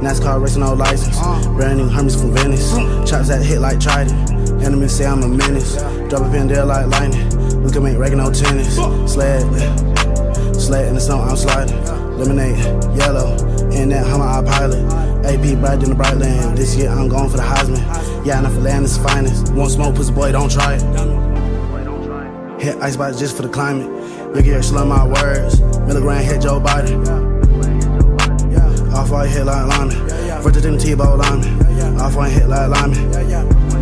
NASCAR racing no license. Brand new Hermes from Venice. Chops that hit like Trident. Enemies say I'm a menace. Drop a pin there like lightning. We can make regular tennis. Sled, sled in the snow, I'm sliding. Lemonade, yellow, in that Hummer I pilot. AP bright in the bright land. This year I'm going for the Heisman. Yeah, enough for land is finest. Won't smoke, pussy boy, don't try it. Hit icebox just for the climate. Look here, slow my words. Milligram hit Joe Biden. Off white hit like lineman. Verted in T-Bow lineman. Off white hit like lineman.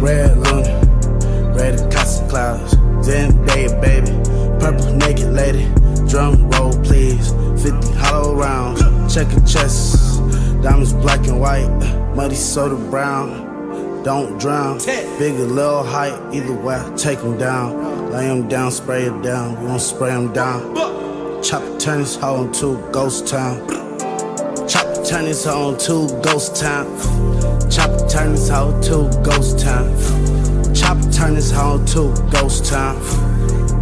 Red Luna. Red Casa Clouds. Zendaya, baby. Purple naked lady. Drum roll, please. 50 hollow rounds. Check your chest. Diamonds black and white. Muddy soda brown. Don't drown. Big or little height. Either way, take them down. Lay them down, spray it down. you gon' spray them down. Chop turn this hoe into ghost town. Turn this on to ghost town. Chop turn this hoe to ghost town. Chop turn this hoe to ghost town.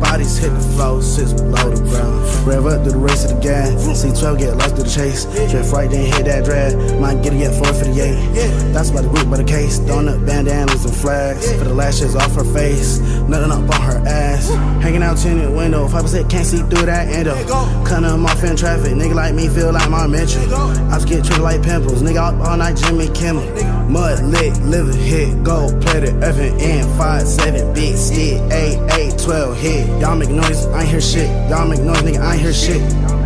Bodies hit the floor, sits below the ground. Rev up to the race of the gas. C12 get lost to the chase. Drift right, then hit that drag. Might get it at 458. That's by the group, by the case. Donut bandanas and flags. For the lashes off her face. Nothing up on her ass. Hanging out tinted window. 5% can't see through that endo. Cutting them off in traffic. Nigga like me feel like my metro. I just get treated like pimples. Nigga up all night, Jimmy Kimmel. Mud lick, liver hit, plated, F N 5 7 big stick, 8 8 12 hit. Y'all make noise, I ain't hear shit. Y'all make noise, nigga, I ain't hear shit.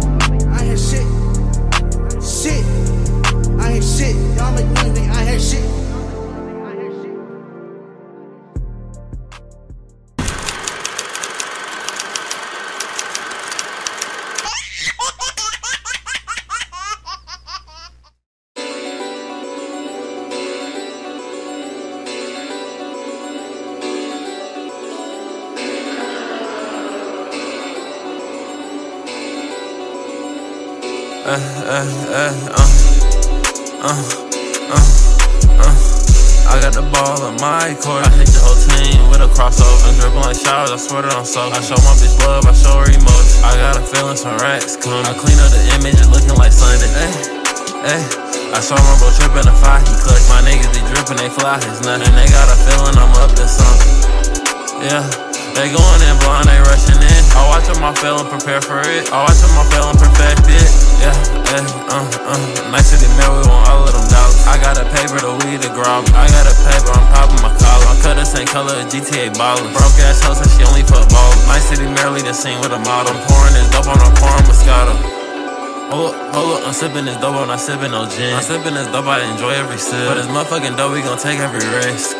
Uh, uh, uh, uh, uh. I got the ball on my court. I hit your whole team with a crossover. Dribbling like showers, I swear that I'm so. I show my bitch love, I show her emotion. I got a feeling some racks coming. I clean up the image, it looking like Sunday. Hey, hey. I saw my bro tripping a fight, he clutch. My niggas, they dripping, they fly, it's nothing. They got a feeling I'm up to something. Yeah. They going in blind, they rushing in. I watch them, I fail and prepare for it. I watch them, I fail and perfect it. Yeah, eh, uh, uh. Nice city man, we want all of them dollars. I got a paper, the weed, the grab. I got a paper, I'm popping my collar. I cut the same color as GTA ballers. Broke ass hoes and she only fuck ballers. Nice city merely the scene with a model. I'm pouring this dope on, I'm pouring Moscato. Hold up, hold up, I'm sipping this dope, I'm not sipping no gin. I'm sipping this dope, I enjoy every sip. But this motherfucking dope, we gon' take every risk.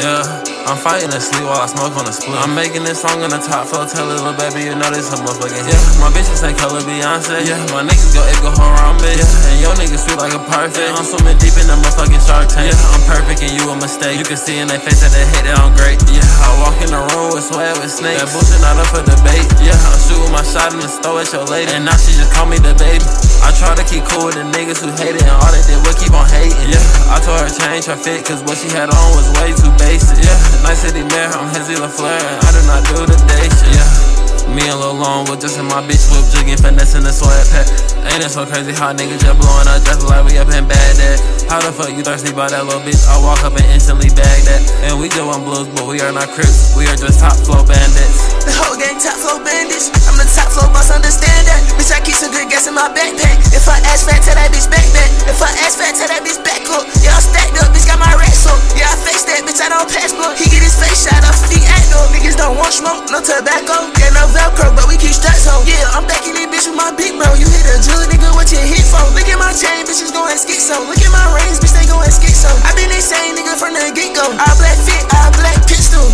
Yeah, I'm fighting to sleep while I smoke on a split. I'm making this song on the top floor, tell a little baby you know this a motherfucking Yeah, my bitches ain't color Beyonce. Yeah, my niggas go it go home around bitch. Yeah, and your niggas sweet like a perfect. I'm swimming deep in the motherfucking shark tank. Yeah, I'm perfect and you a mistake. You can see in their face that they hate that I'm great. Yeah, I walk in the room with swag with snakes. That bullshit not up for debate. Yeah, I'm shooting my shot in the store at your lady, and now she just call me the baby. I try to keep cool with the niggas who hate it, and all they did was keep on hating. Yeah, I told her change her fit, cause what she had on was way too basic. Yeah, nice city mayor, I'm Hezzy LaFleur, and I do not do the day shit. Yeah. Me and Lil Long was just in my bitch whip, jigging, finessing the sweat pack. Ain't it so crazy how niggas just blowing up, just like we up in Baghdad. How the fuck you thirsty by that little bitch? I walk up and instantly bag that. And we just want blues, but we are not crips. We are just top flow bandits. The whole gang top flow bandits. I'm the top flow boss, understand that. Bitch, I keep some good gas in my backpack. If I ask fat, tell that bitch back back. If I ask fat, tell that bitch back up. I'm stacked up, bitch, got my racks up. Yeah, I face that, bitch, I don't pass blood. He get his face shot off, he act up. Niggas don't want smoke, no tobacco. Yeah, no Velcro, but we keep straps on. Yeah, I'm back in this bitch with my big bro. You hit a jug, nigga, what you hit for? Look at my chain, bitches going schizo. Look at my rings, bitch, they going schizo. I been the same nigga from the get go. I black fit, I black pistol.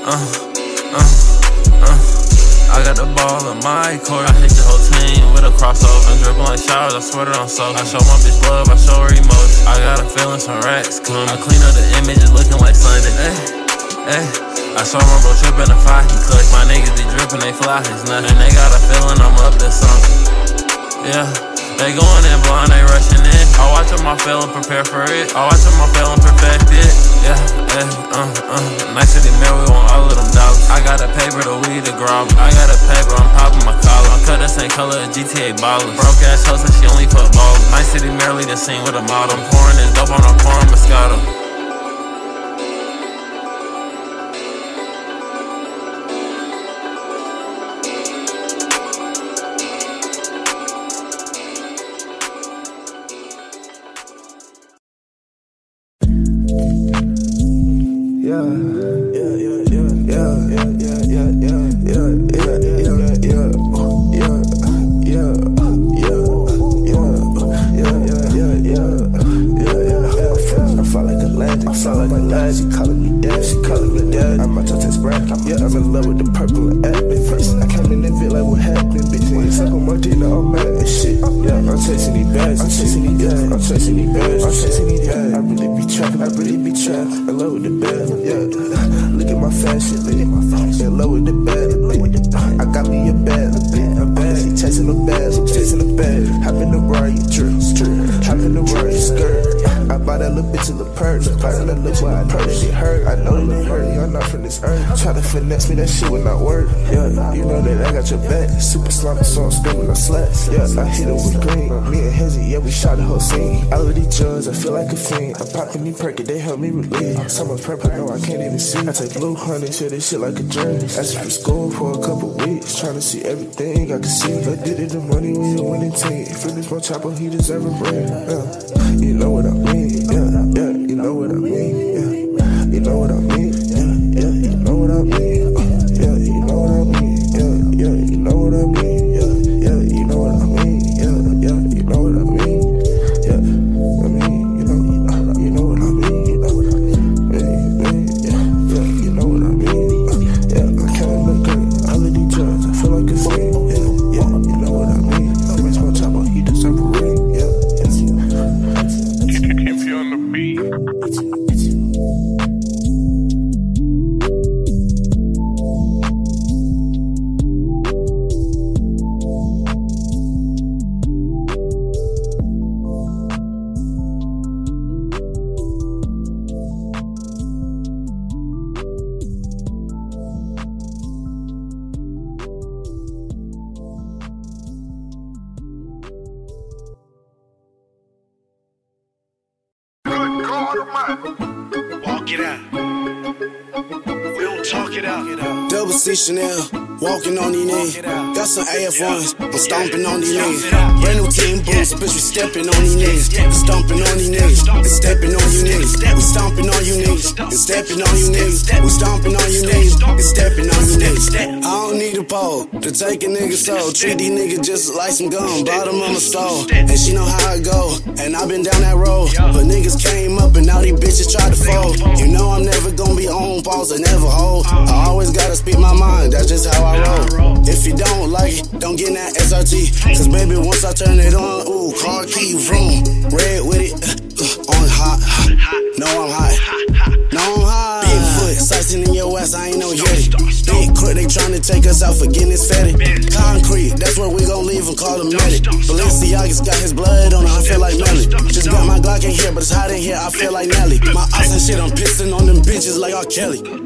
Uh, uh, uh. I got the ball in my court. I hit the whole team with a crossover. Dribbling like showers, I swear that I'm so. I show my bitch love, I show her emotion. I got a feeling some racks coming. I clean up the image, it's looking like Sunday. Hey, hey. I saw my bro tripping a fight, he clutch. My niggas be dripping, they fly, it's nothing. They got a feeling I'm up to something. Yeah, they going in blind, they rushing in. I watch them all fail and prepare for it. I watch them all fail and perfect it. Yeah, yeah, uh, uh. Nice city man, we want all of them dollars. I got a paper, to weed, the grab. I got a paper, I'm popping my collar. I'm cut the same color as GTA ballers. Broke ass hoes and she only ballers. Nice city merely the scene with a model. I'm pouring this dope on a pouring Moscato. Summer purple, no, I can't even see. I take blue honey, shit this shit like a dream. Asked for school for a couple weeks, trying to see everything I can see. I did it the money when you winning team. Finish my chopper, he deserve a brand. Yeah. Uh. Chanel. Walking on these knees. Got some AF1s. I'm stomping on these knees. Brand new team boots. Bitch, we stepping on these knees. Stomping on these knees. And stepping on you knees. We stomping on you knees. And stepping on you knees. We stomping on you knees. And stepping on you knees. I don't need a pole to take a nigga soul. Treat these niggas just like some gum. Bottom of my stove. And she know how I go. And i been down that road. But niggas came up and now these bitches try to fold. You know I'm never gonna be on pause and never hold. I always gotta speak my mind. That's just how I roll. If you don't like it, don't get in that SRT. Cause baby, once I turn it on, ooh, car key, room. Red with it, uh, on hot. No, I'm hot. No, I'm hot. Bigfoot, slicing in your ass, I ain't no Yeti. Big crook, they tryna take us out for getting this fatty. Concrete, that's where we gon' leave and call the medic. Balenciaga's got his blood on it, I feel like Melly. Just got my Glock in here, but it's hot in here, I feel like Nelly. My eyes and shit, I'm pissing on them bitches like R. Kelly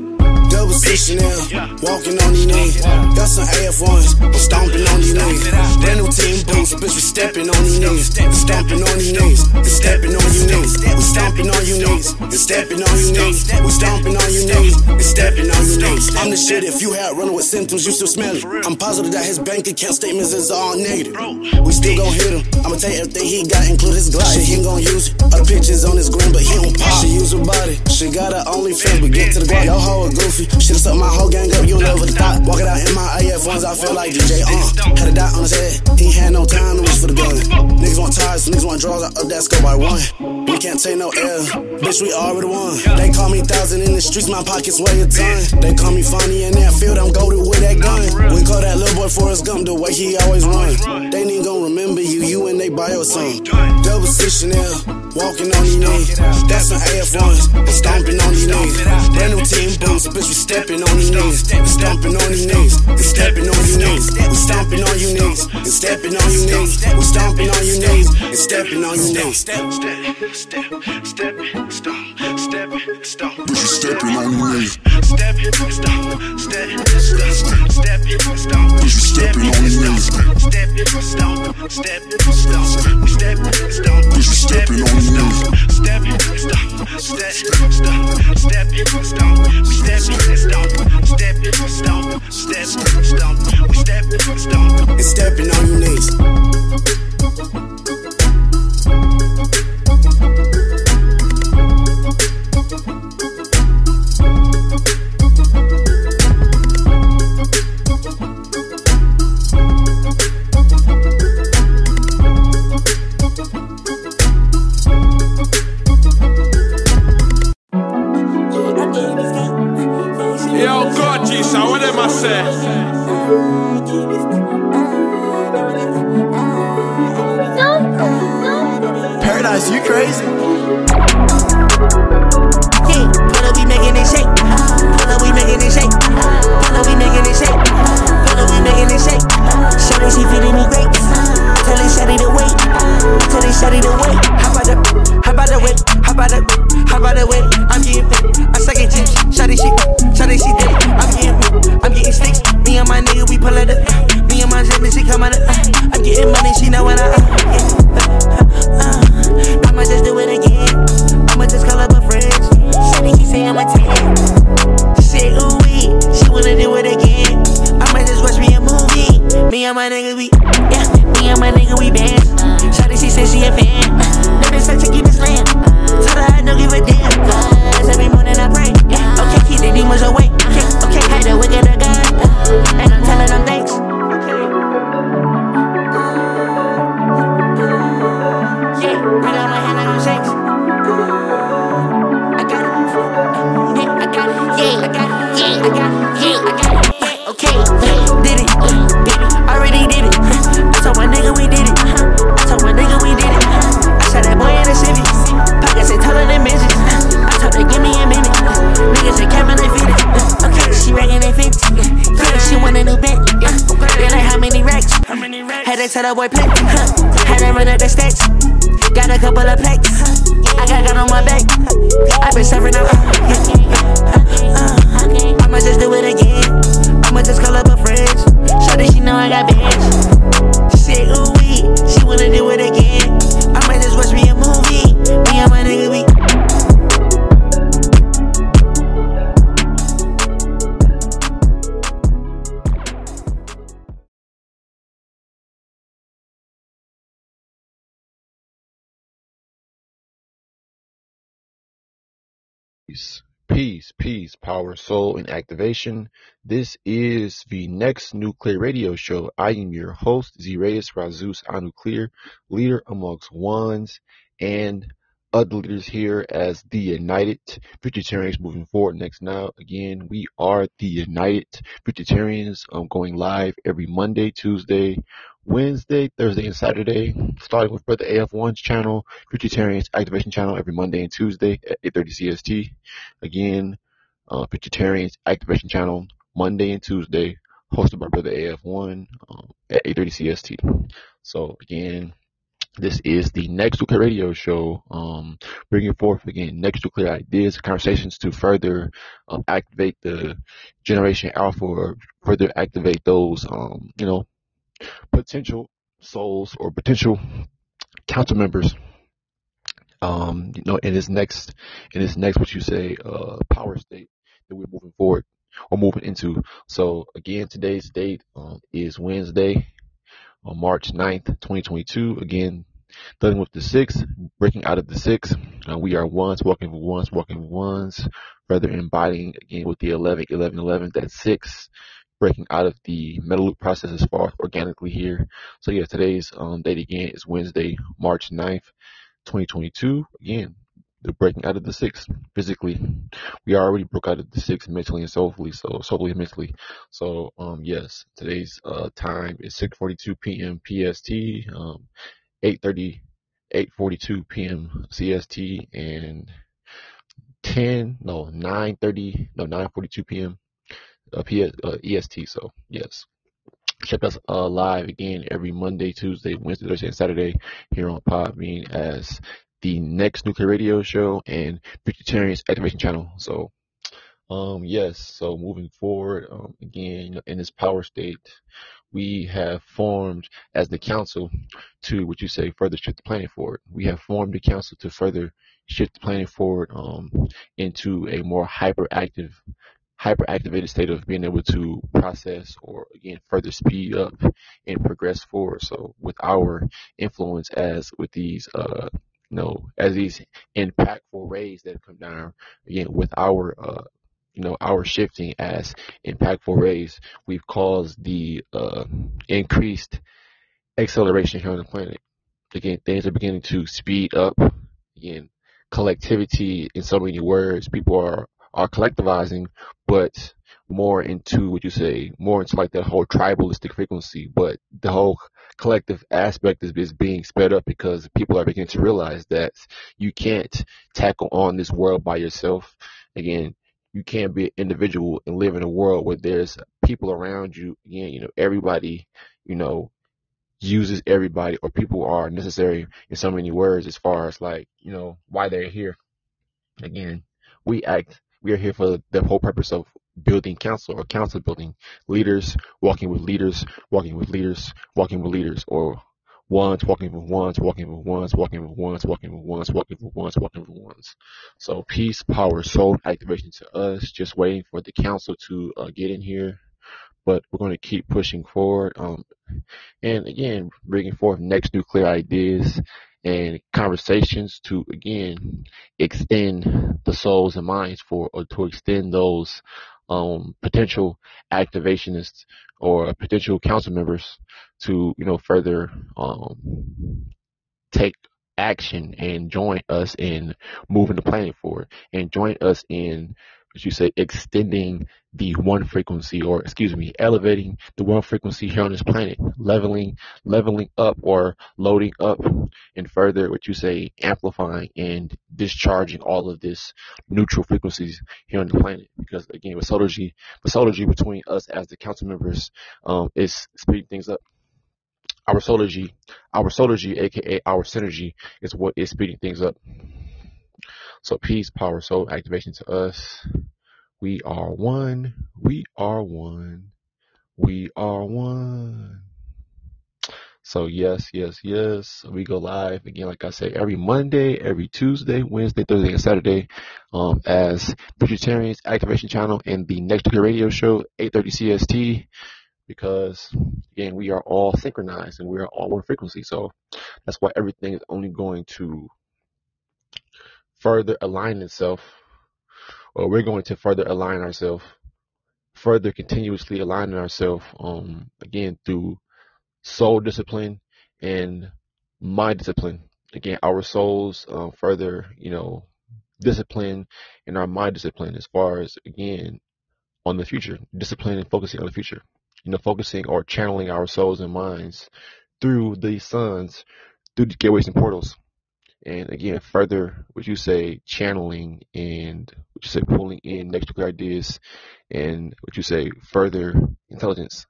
six Chanel, walking on these knees. Got some AF1s, I'm stomping on these knees. Brand new team boots, bitch, we stepping on these knees. We stomping on these knees, we stepping on you knees. We stomping on you knees, we stepping on you knees. We stomping on you knees, we stepping on you knees. I'm the shit, if you had running with symptoms, you still smell it. I'm positive that his bank account statements is all negative. We still gon' hit him, I'ma take everything he got, include his glass. Shit, he ain't gon' use it. Other pictures on his gram, but he don't pop. She use her body, she got her only friends, but get to the guap. Yo, hoe a goofy. Should've sucked my whole gang up, you never thought. Walking out in my AF ones, I feel like DJ. Uh, had a dot on his head, he had no time to reach for the gun. Niggas want tires, niggas want draws, up that by one. We can't take no L, bitch, we already won. They call me thousand in the streets, my pockets weigh a ton. They call me funny in that field, I'm goaded with that gun. We call that little boy Forrest Gump the way he always run. They ain't gon' remember you, you and they your song. Double six Chanel, walking on these knees. That's some AF1s, stomping on these knees. Brand new team boots. bitch, we stepping on these niggas. We stomping on these niggas. And stepping on you niggas. We stomping on you niggas. And stepping on you niggas. We stomping on you niggas. And stepping on you niggas. Step, step, step, step, stomp, step, stomp. Bitch, you stepping on you niggas. Step, stomp, step, step, step, stomp. Bitch, you stepping on you niggas. Step, stomp, step. We step, on you niggas. Step, stomp, step, stomp, step. We step, stomp, step, stomp, step, stomp. We step, stomp, and stepping on you niggas. Peace, peace, peace, power, soul, and activation. This is the next nuclear radio show. I am your host, Z Reyes Razus Anuclear, leader amongst ones and other leaders here as the United Futurtarians moving forward. Next now, again, we are the United Futurtarians um, going live every Monday, Tuesday, Wednesday, Thursday, and Saturday, starting with Brother AF1's channel, Futurtarians Activation channel every Monday and Tuesday at 8.30 CST. Again, uh, Futurtarians Activation channel Monday and Tuesday, hosted by Brother AF1 um, at 8.30 CST. So again, this is the Next Nuclear Radio Show, um, bringing forth again next nuclear ideas, conversations to further um, activate the Generation Alpha, or further activate those, um, you know, potential souls or potential council members. Um, you know, in this next, in this next, what you say, uh, power state that we're moving forward or moving into. So again, today's date um, is Wednesday, on March 9th, 2022. Again, dealing with the six, breaking out of the six. Uh, we are ones, walking ones, walking ones. Further embodying again with the 11, 11, 11, that's six. Breaking out of the metal loop process as far as organically here. So yeah, today's um, date again is Wednesday, March 9th, 2022. Again, the breaking out of the six physically. We already broke out of the six mentally and soulfully, so soulfully and mentally. So um yes, today's uh time is 6:42 p.m. PST, um 8:30 8:42 p.m. CST and 10, no, 9.30, no, 9.42 p.m. Uh, PS, uh, EST. So, yes. Check us uh, live again every Monday, Tuesday, Wednesday, Thursday, and Saturday here on Podbean as the next nuclear radio show and Futurtarians Activation Channel. So, um, yes. So moving forward, um, again in this power state, we have formed as the council to what you say further shift the planet forward. We have formed the council to further shift the planet forward um, into a more hyperactive hyperactivated state of being able to process or again further speed up and progress forward. So with our influence as with these uh you know as these impactful rays that come down again with our uh you know our shifting as impactful rays we've caused the uh increased acceleration here on the planet again things are beginning to speed up again collectivity in so many words people are are collectivizing, but more into what you say, more into like that whole tribalistic frequency. But the whole collective aspect is, is being sped up because people are beginning to realize that you can't tackle on this world by yourself. Again, you can't be an individual and live in a world where there's people around you. Again, you know, everybody, you know, uses everybody or people are necessary in so many words as far as like, you know, why they're here. Again, we act we are here for the whole purpose of building council or council building leaders, walking with leaders, walking with leaders, walking with leaders, or ones, walking with ones, walking with ones, walking with ones, walking with ones, walking with ones, walking with ones. So peace, power, soul activation to us. Just waiting for the council to uh, get in here, but we're going to keep pushing forward. Um, and again, bringing forth next nuclear ideas and conversations to again extend the souls and minds for or to extend those um, potential activationists or potential council members to you know further um, take action and join us in moving the planet forward and join us in as you say, extending the one frequency or excuse me, elevating the one frequency here on this planet, leveling, leveling up or loading up and further what you say, amplifying and discharging all of this neutral frequencies here on the planet. Because again, with solargy, with solargy between us as the council members, um, is speeding things up. Our solargy, our solargy, aka our synergy, is what is speeding things up. So peace, power, soul, activation to us. We are one. We are one. We are one. So yes, yes, yes. We go live again, like I say, every Monday, every Tuesday, Wednesday, Thursday, and Saturday, um, as Futurtarians Activation Channel and the Next Nuclear Radio Show, 8:30 CST. Because again, we are all synchronized and we are all one frequency. So that's why everything is only going to further align itself, or we're going to further align ourselves, further continuously aligning ourselves, um, again through soul discipline and mind discipline. Again, our souls uh, further, you know, discipline and our mind discipline as far as again on the future, discipline and focusing on the future. You know, focusing or channeling our souls and minds through the suns, through the gateways and portals and again further would you say channeling and would you say pulling in next nuclear ideas and would you say further intelligence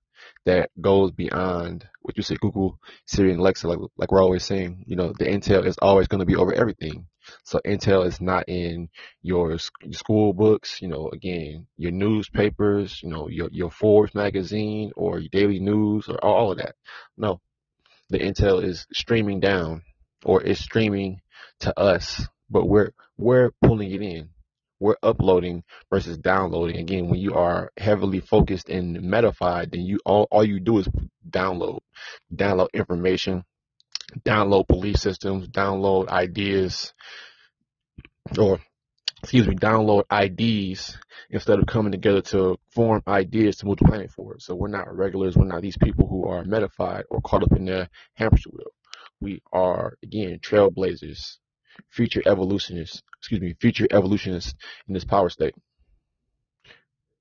that goes beyond what you say Google, Siri, and Alexa. Like like we're always saying, you know, the intel is always going to be over everything. So intel is not in your, your school books. You know, again, your newspapers. You know, your your Forbes magazine or your daily news or all of that. No, the intel is streaming down or it's streaming to us, but we're we're pulling it in. We're uploading versus downloading. Again, when you are heavily focused and metafied, then you all, all you do is download, download information, download belief systems, download ideas, or excuse me, download IDs instead of coming together to form ideas to move the planet forward. So we're not regulars. We're not these people who are metafied or caught up in their hamster wheel. We are, again, trailblazers, future evolutionists, excuse me, future evolutionists in this power state.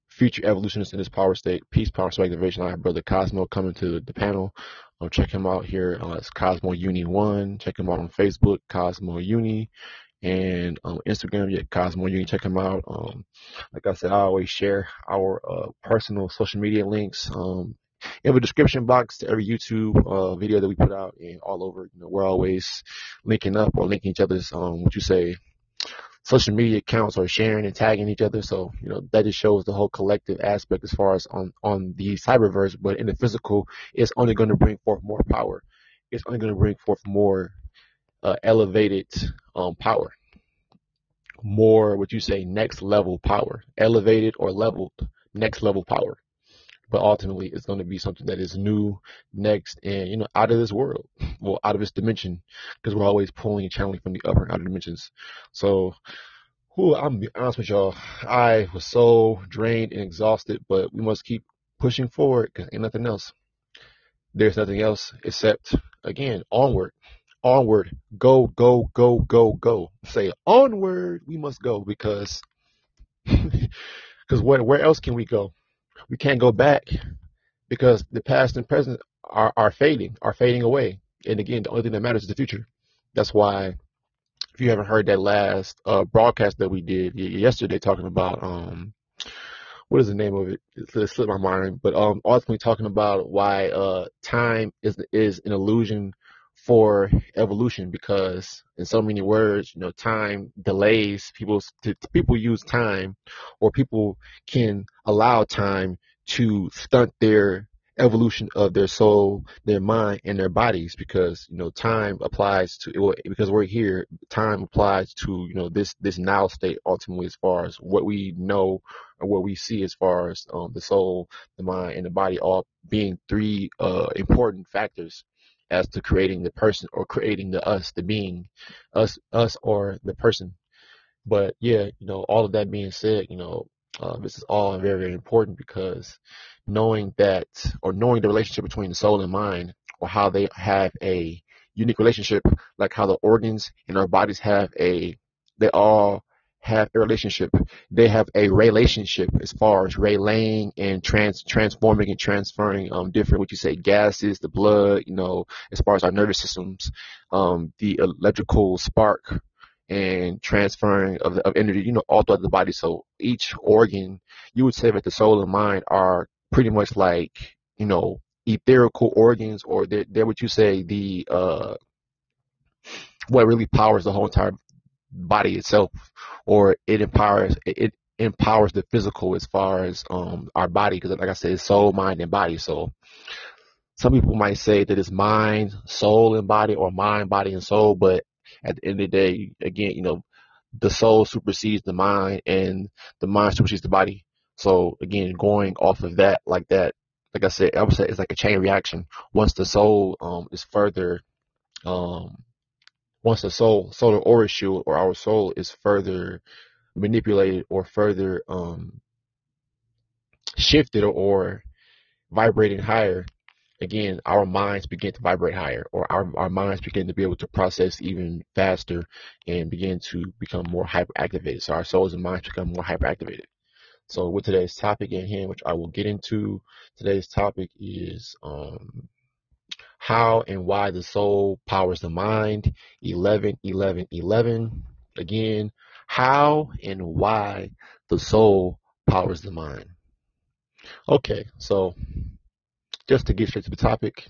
Future evolutionists in this power state, peace, power, so activation. I have brother Cosmo coming to the panel. Um, check him out here. Uh, it's Cosmo Uni One. Check him out on Facebook, Cosmo Uni. and um, Instagram, yeah, Cosmo. Uni. check him out. Um, like I said, I always share our uh, personal social media links um, in the description box to every YouTube uh, video that we put out and all over. You know, we're always linking up or linking each other's, um, what you say, social media accounts or sharing and tagging each other. So, you know, that just shows the whole collective aspect as far as on, on the cyberverse, but in the physical, it's only going to bring forth more power. It's only going to bring forth more uh, elevated um, power. More, what you say, next level power, elevated or leveled, next level power but ultimately it's going to be something that is new, next, and you know, out of this world, well, out of this dimension, because we're always pulling and channeling from the upper and outer dimensions. So, whew, I'm be honest with y'all, I was so drained and exhausted, but we must keep pushing forward because ain't nothing else. There's nothing else except again onward, onward, go, go, go, go, go. Say onward, we must go because because where where else can we go? We can't go back because the past and present are, are fading, are fading away. And again, the only thing that matters is the future. That's why, if you haven't heard that last uh, broadcast that we did yesterday, talking about um, what is the name of it? It slipped my mind, but um, ultimately talking about why uh, time is is an illusion for evolution because in so many words you know time delays people people use time or people can allow time to stunt their evolution of their soul, their mind, and their bodies because you know time applies to because we're here. Time applies to you know this this now state ultimately as far as what we know or what we see as far as um, the soul, the mind, and the body all being three uh, important factors as to creating the person or creating the us, the being, us, us or the person. But yeah, you know, all of that being said, you know, uh, this is all very, very important because knowing that or knowing the relationship between the soul and mind or how they have a unique relationship, like how the organs in our bodies have a, they all have a relationship. They have a relationship as far as relaying and trans transforming and transferring um different what you say gases, the blood, you know, as far as our nervous systems, um, the electrical spark and transferring of, of energy, you know, all throughout the body. So each organ, you would say that the soul and mind are pretty much like, you know, etherical organs or they're, they're what you say the uh what really powers the whole entire body itself, or it empowers it empowers the physical as far as um our body because like I said, it's soul, mind, and body. So some people might say that it's mind, soul, and body, or mind, body, and soul. But at the end of the day, again, you know, the soul supersedes the mind, and the mind supersedes the body. So again, going off of that, like that, like I said, I would say it's like a chain reaction. Once the soul um is further um once the soul, solar aura shield or our soul is further manipulated or further um, shifted or vibrating higher, again, our minds begin to vibrate higher or our, our minds begin to be able to process even faster and begin to become more hyperactivated. So our souls and minds become more hyperactivated. So with today's topic in hand, which I will get into, today's topic is um, how and why the soul powers the mind. 11, 11, 11. Again, how and why the soul powers the mind. Okay, so just to get straight to the topic,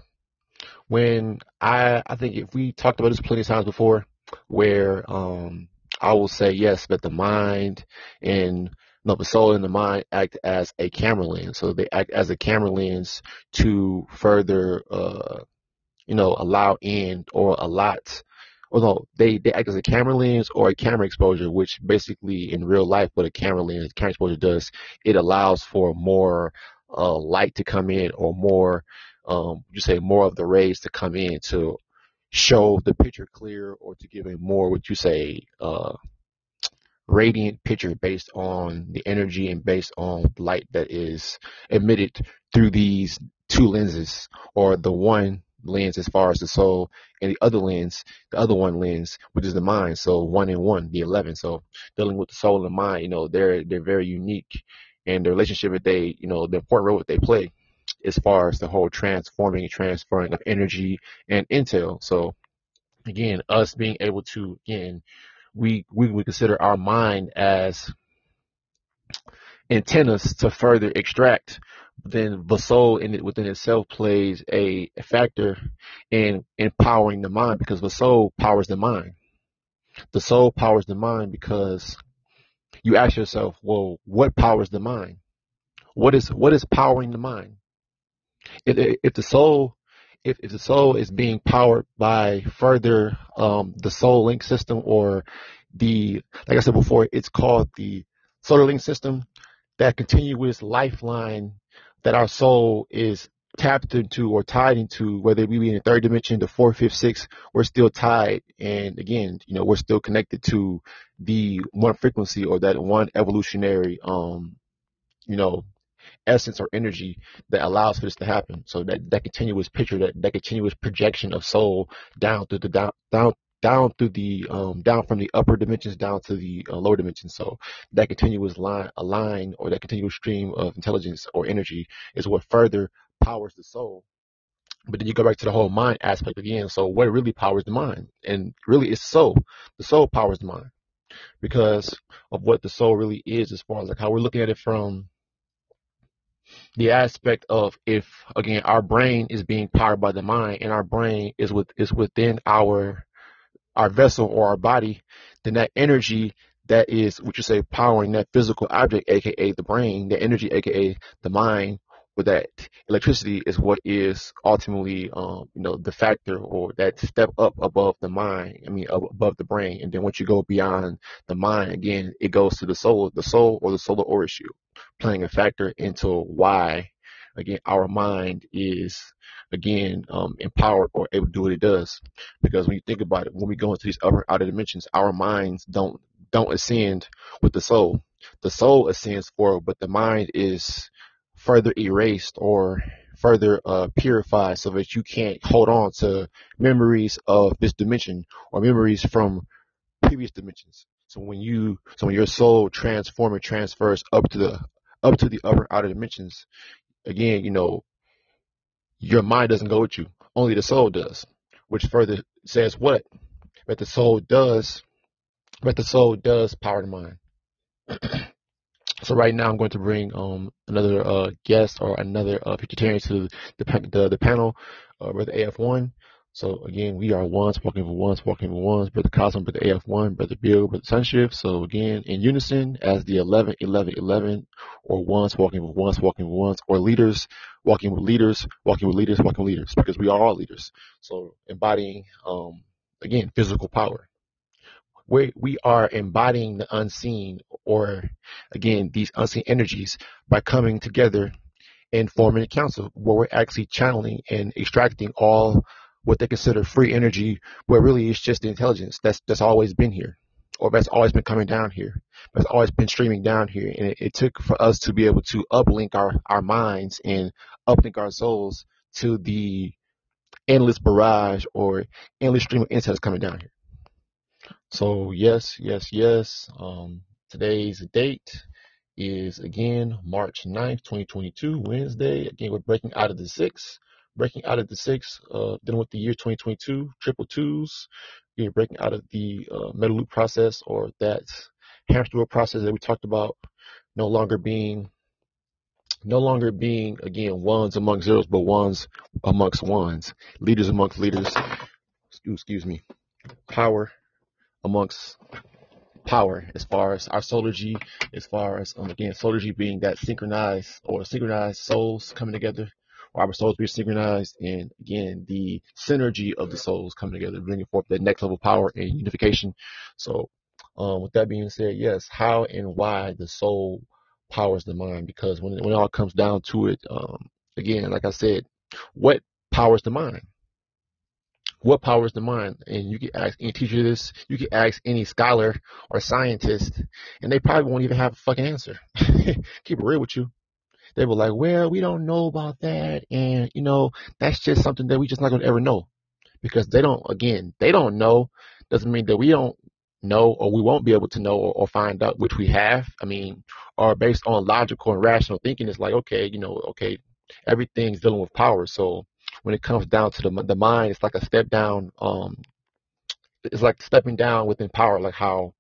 when I I think if we talked about this plenty of times before, where um I will say yes that the mind and no, the soul and the mind act as a camera lens. So they act as a camera lens to further uh, you know, allow in or a lot, although they, they act as a camera lens or a camera exposure, which basically in real life, what a camera lens, camera exposure does, it allows for more uh, light to come in or more, um, you say more of the rays to come in to show the picture clear or to give a more, what you say, uh, radiant picture based on the energy and based on light that is emitted through these two lenses or the one lens as far as the soul, and the other lens, the other one lens, which is the mind. So one and one, the eleven. So dealing with the soul and mind, you know, they're they're very unique, and the relationship that they, you know, the important role that they play, as far as the whole transforming and transferring of energy and intel. So again, us being able to again we we consider our mind as antennas to further extract then the soul in it within itself plays a, a factor in empowering the mind because the soul powers the mind. The soul powers the mind because you ask yourself well what powers the mind? What is what is powering the mind? If, if the soul if, if the soul is being powered by further um, the soul link system or the like I said before, it's called the solar link system, that continuous lifeline that our soul is tapped into or tied into, whether we be in the third dimension, the fourth, fifth, sixth, we're still tied. And again, you know, we're still connected to the one frequency or that one evolutionary, um, you know, essence or energy that allows for this to happen. So that, that continuous picture, that, that continuous projection of soul down through the down, down, down through the um, down from the upper dimensions down to the uh, lower dimensions. So that continuous line, a line, or that continuous stream of intelligence or energy is what further powers the soul. But then you go back to the whole mind aspect again. So what really powers the mind? And really, it's soul. The soul powers the mind because of what the soul really is, as far as like how we're looking at it from the aspect of if again our brain is being powered by the mind and our brain is with is within our our vessel or our body, then that energy that is what you say powering that physical object, aka the brain, the energy, aka the mind, with that electricity is what is ultimately, um, you know, the factor or that step up above the mind. I mean, above the brain. And then once you go beyond the mind, again, it goes to the soul, the soul or the solar aura shield, playing a factor into why, again, our mind is again um, empowered or able to do what it does. Because when you think about it, when we go into these upper outer dimensions, our minds don't don't ascend with the soul. The soul ascends forward, but the mind is further erased or further uh, purified so that you can't hold on to memories of this dimension or memories from previous dimensions. So when you, so when your soul transforms and transfers up to the, up to the upper outer dimensions, again, you know, your mind doesn't go with you. Only the soul does, which further says what? That the soul does, that the soul does power the mind. So right now I'm going to bring um, another uh, guest or another uh, futurtarian to the, the, the panel, uh, Brother AF1. So again, we are ones, walking for ones, walking for ones. Brother Cosmo, Brother AF1, Brother Bill, Brother Sunshift. So again, in unison as the 11, 11, 11, or ones, walking with ones, walking with ones, or leaders, walking with leaders, walking with leaders, walking with leaders, because we are all leaders. So embodying, um, again, physical power we, we are embodying the unseen or again these unseen energies by coming together and forming a council where we're actually channeling and extracting all what they consider free energy where really it's just the intelligence that's that's always been here or that's always been coming down here that's always been streaming down here and it, it took for us to be able to uplink our our minds and uplink our souls to the endless barrage or endless stream of insights coming down here so yes, yes, yes. Um, today's date is again March 9th, 2022, Wednesday. Again, we're breaking out of the six, breaking out of the six, uh, dealing with the year 2022, triple twos. We're breaking out of the uh, metal loop process or that hamster wheel process that we talked about, no longer being no longer being again ones among zeros, but ones amongst ones, leaders amongst leaders. Excuse me. Power amongst power as far as our solargy, as far as um, again solargy being that synchronized or synchronized souls coming together, our souls be synchronized, and again the synergy of the souls coming together, bringing forth that next level power and unification. So, um, with that being said, yes, how and why the soul powers the mind? Because when when it all comes down to it, um, again, like I said, what powers the mind? what powers the mind? And you can ask any teacher this, you can ask any scholar or scientist, and they probably won't even have a fucking answer. Keep it real with you. They were like, well, we don't know about that. And, you know, that's just something that we just not going to ever know. Because they don't, again, they don't know. Doesn't mean that we don't know or we won't be able to know or, or find out, which we have. I mean, are based on logical and rational thinking, it's like, okay, you know, okay, everything's dealing with power. So when it comes down to the the mind, it's like a step down. Um, it's like stepping down within power, like how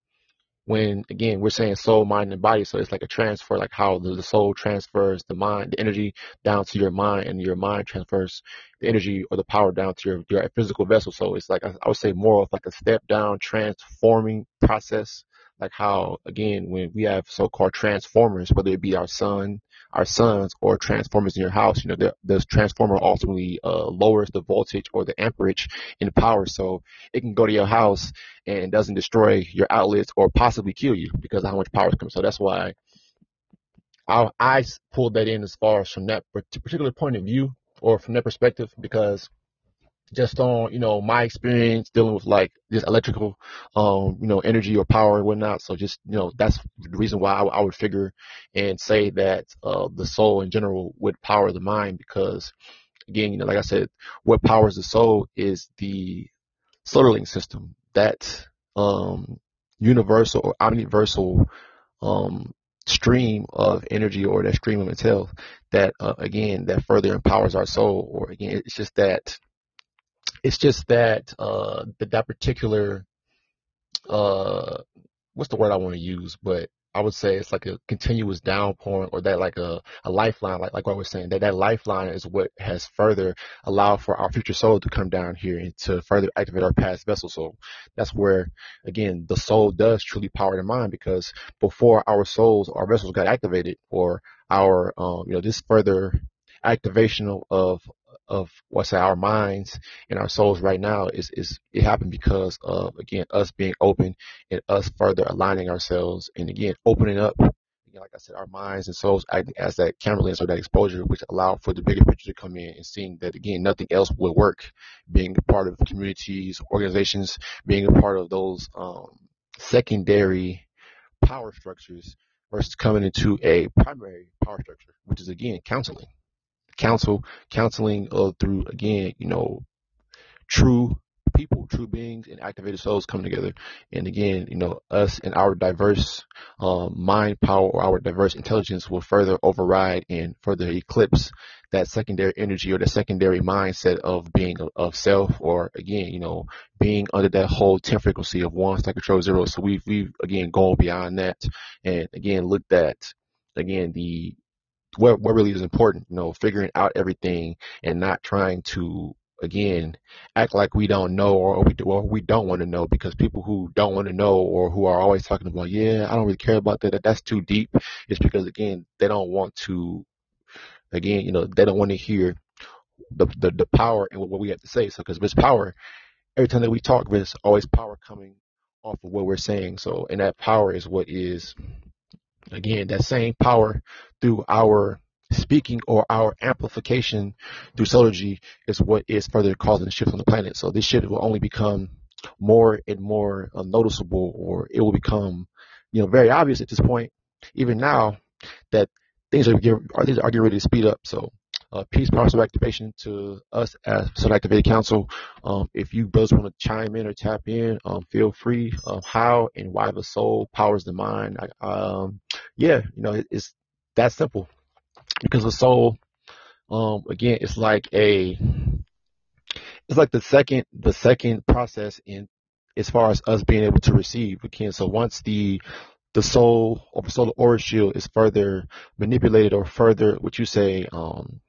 when again we're saying soul, mind, and body, so it's like a transfer, like how the, the soul transfers the mind, the energy down to your mind, and your mind transfers the energy or the power down to your, your physical vessel. So it's like I, I would say more of like a step down transforming process like how again when we have so-called transformers whether it be our son our sons or transformers in your house you know the, the transformer ultimately uh, lowers the voltage or the amperage in the power. So it can go to your house and doesn't destroy your outlets or possibly kill you because of how much power is coming. So that's why I, I pulled that in as far as from that particular point of view or from that perspective because just on you know my experience dealing with like this electrical um you know energy or power and whatnot. So just you know that's the reason why I, I would figure and say that uh the soul in general would power the mind because again you know like i said what powers the soul is the solarlink system that um universal or omniversal um stream of energy or that stream of intel that uh, again that further empowers our soul or again it's just that it's just that uh, that, that particular uh, what's the word I want to use, but I would say it's like a continuous downpouring or that like a, a lifeline, like like what I was saying, that that lifeline is what has further allowed for our future soul to come down here and to further activate our past vessel. So that's where again the soul does truly power the mind because before our souls, our vessels got activated or our um, you know this further activation of of what's in our minds and our souls right now is is it happened because of again us being open and us further aligning ourselves and again opening up again like I said our minds and souls acting as that camera lens or that exposure which allowed for the bigger picture to come in and seeing that again nothing else will work. Being a part of communities organizations being a part of those um, secondary power structures versus coming into a primary power structure which is again counseling counsel, counseling uh, through again, you know, true people, true beings, and activated souls come together. And again, you know, us and our diverse um, mind power or our diverse intelligence will further override and further eclipse that secondary energy or the secondary mindset of being of self or again, you know, being under that whole 10 frequency of one star control zero. So we've, we've again gone beyond that and again looked at again the what what really is important, you know, figuring out everything and not trying to again act like we don't know or we do, or we don't want to know because people who don't want to know or who are always talking about yeah I don't really care about that that's too deep. It's because again they don't want to again you know they don't want to hear the the, the power and what we have to say. So because there's power every time that we talk there's always power coming off of what we're saying. So and that power is what is Again, that same power through our speaking or our amplification through solargy is what is further causing the shift on the planet. So this shift will only become more and more uh, noticeable, or it will become, you know, very obvious at this point, even now that things are, are things are getting ready to speed up. So uh, peace, power, activation to us as Soul Activated Council. Um, if you brothers want to chime in or tap in, um, feel free. Uh, how and why the soul powers the mind. I, um, yeah, you know, it, it's that simple. Because the soul, um, again, it's like a, it's like the second, the second process in as far as us being able to receive again. So once the the soul or the solar aura shield is further manipulated or further, what you say, um,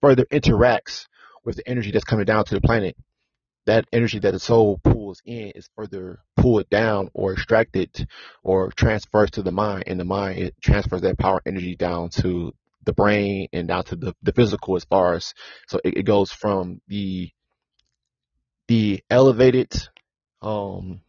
further interacts with the energy that's coming down to the planet, that energy that the soul pulls in is further pulled down or extracted or transfers to the mind. And the mind it transfers that power energy down to the brain and down to the, the physical as far as so it, it goes from the the elevated um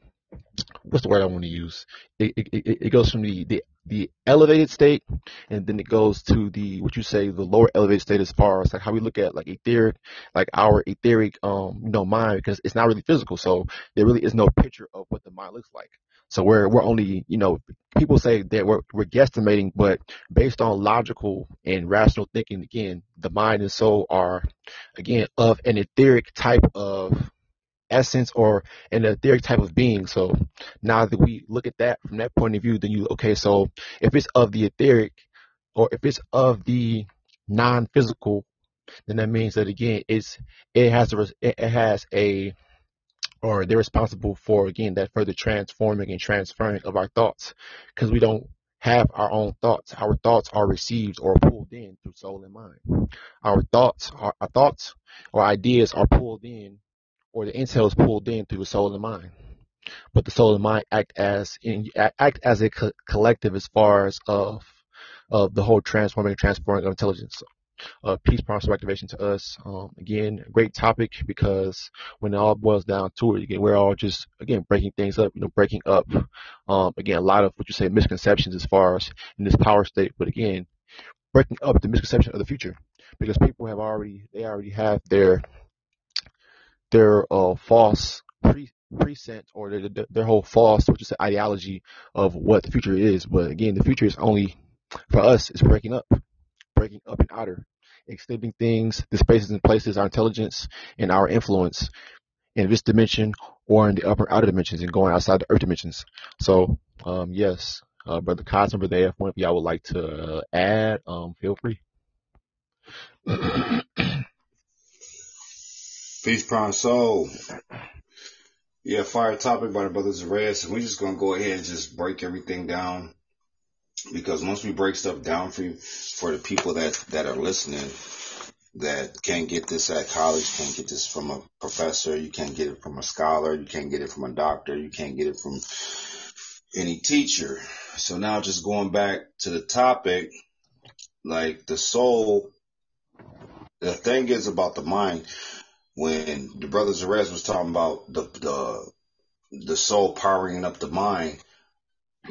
what's the word I want to use? It, it, it, goes from the, the, the elevated state and then it goes to the, what you say, the lower elevated state as far as like how we look at like etheric, like our etheric, um, you know, mind because it's not really physical. So there really is no picture of what the mind looks like. So we're, we're only, you know, people say that we're, we're guesstimating, but based on logical and rational thinking, again, the mind and soul are, again, of an etheric type of essence or an etheric type of being. So now that we look at that from that point of view, then you okay. So if it's of the etheric, or if it's of the non-physical, then that means that again, it's it has a it has a or they're responsible for again that further transforming and transferring of our thoughts because we don't have our own thoughts. Our thoughts are received or pulled in through soul and mind. Our thoughts are our thoughts or ideas are pulled in or the intel is pulled in through the soul and mind. But the soul and mind act as in, act as a co- collective as far as of of the whole transforming transforming of intelligence uh, peace promise activation to us. Um, again, great topic because when it all boils down to it, again, we're all just again breaking things up, you know, breaking up. Um, again, a lot of what you say misconceptions as far as in this power state, but again, breaking up the misconception of the future because people have already they already have their their uh, false pre or their, their, whole false what you say ideology of what the future is. But again, the future is only for us is breaking up breaking up and outer, extending things, the spaces and places, our intelligence and our influence in this dimension or in the upper outer dimensions and going outside the earth dimensions. So, um, yes, uh, Brother Cosmo, Brother AF1, if y'all would like to uh, add, um, feel free. Peace, Prime Soul. Yeah, fire topic by the Brothers of Red. So we're just going to go ahead and just break everything down because once we break stuff down for you, for the people that that are listening that can't get this at college, can't get this from a professor, you can't get it from a scholar, you can't get it from a doctor, you can't get it from any teacher. So now just going back to the topic, like the soul, the thing is about the mind, when the brothers Arez was talking about the, the, the soul powering up the mind,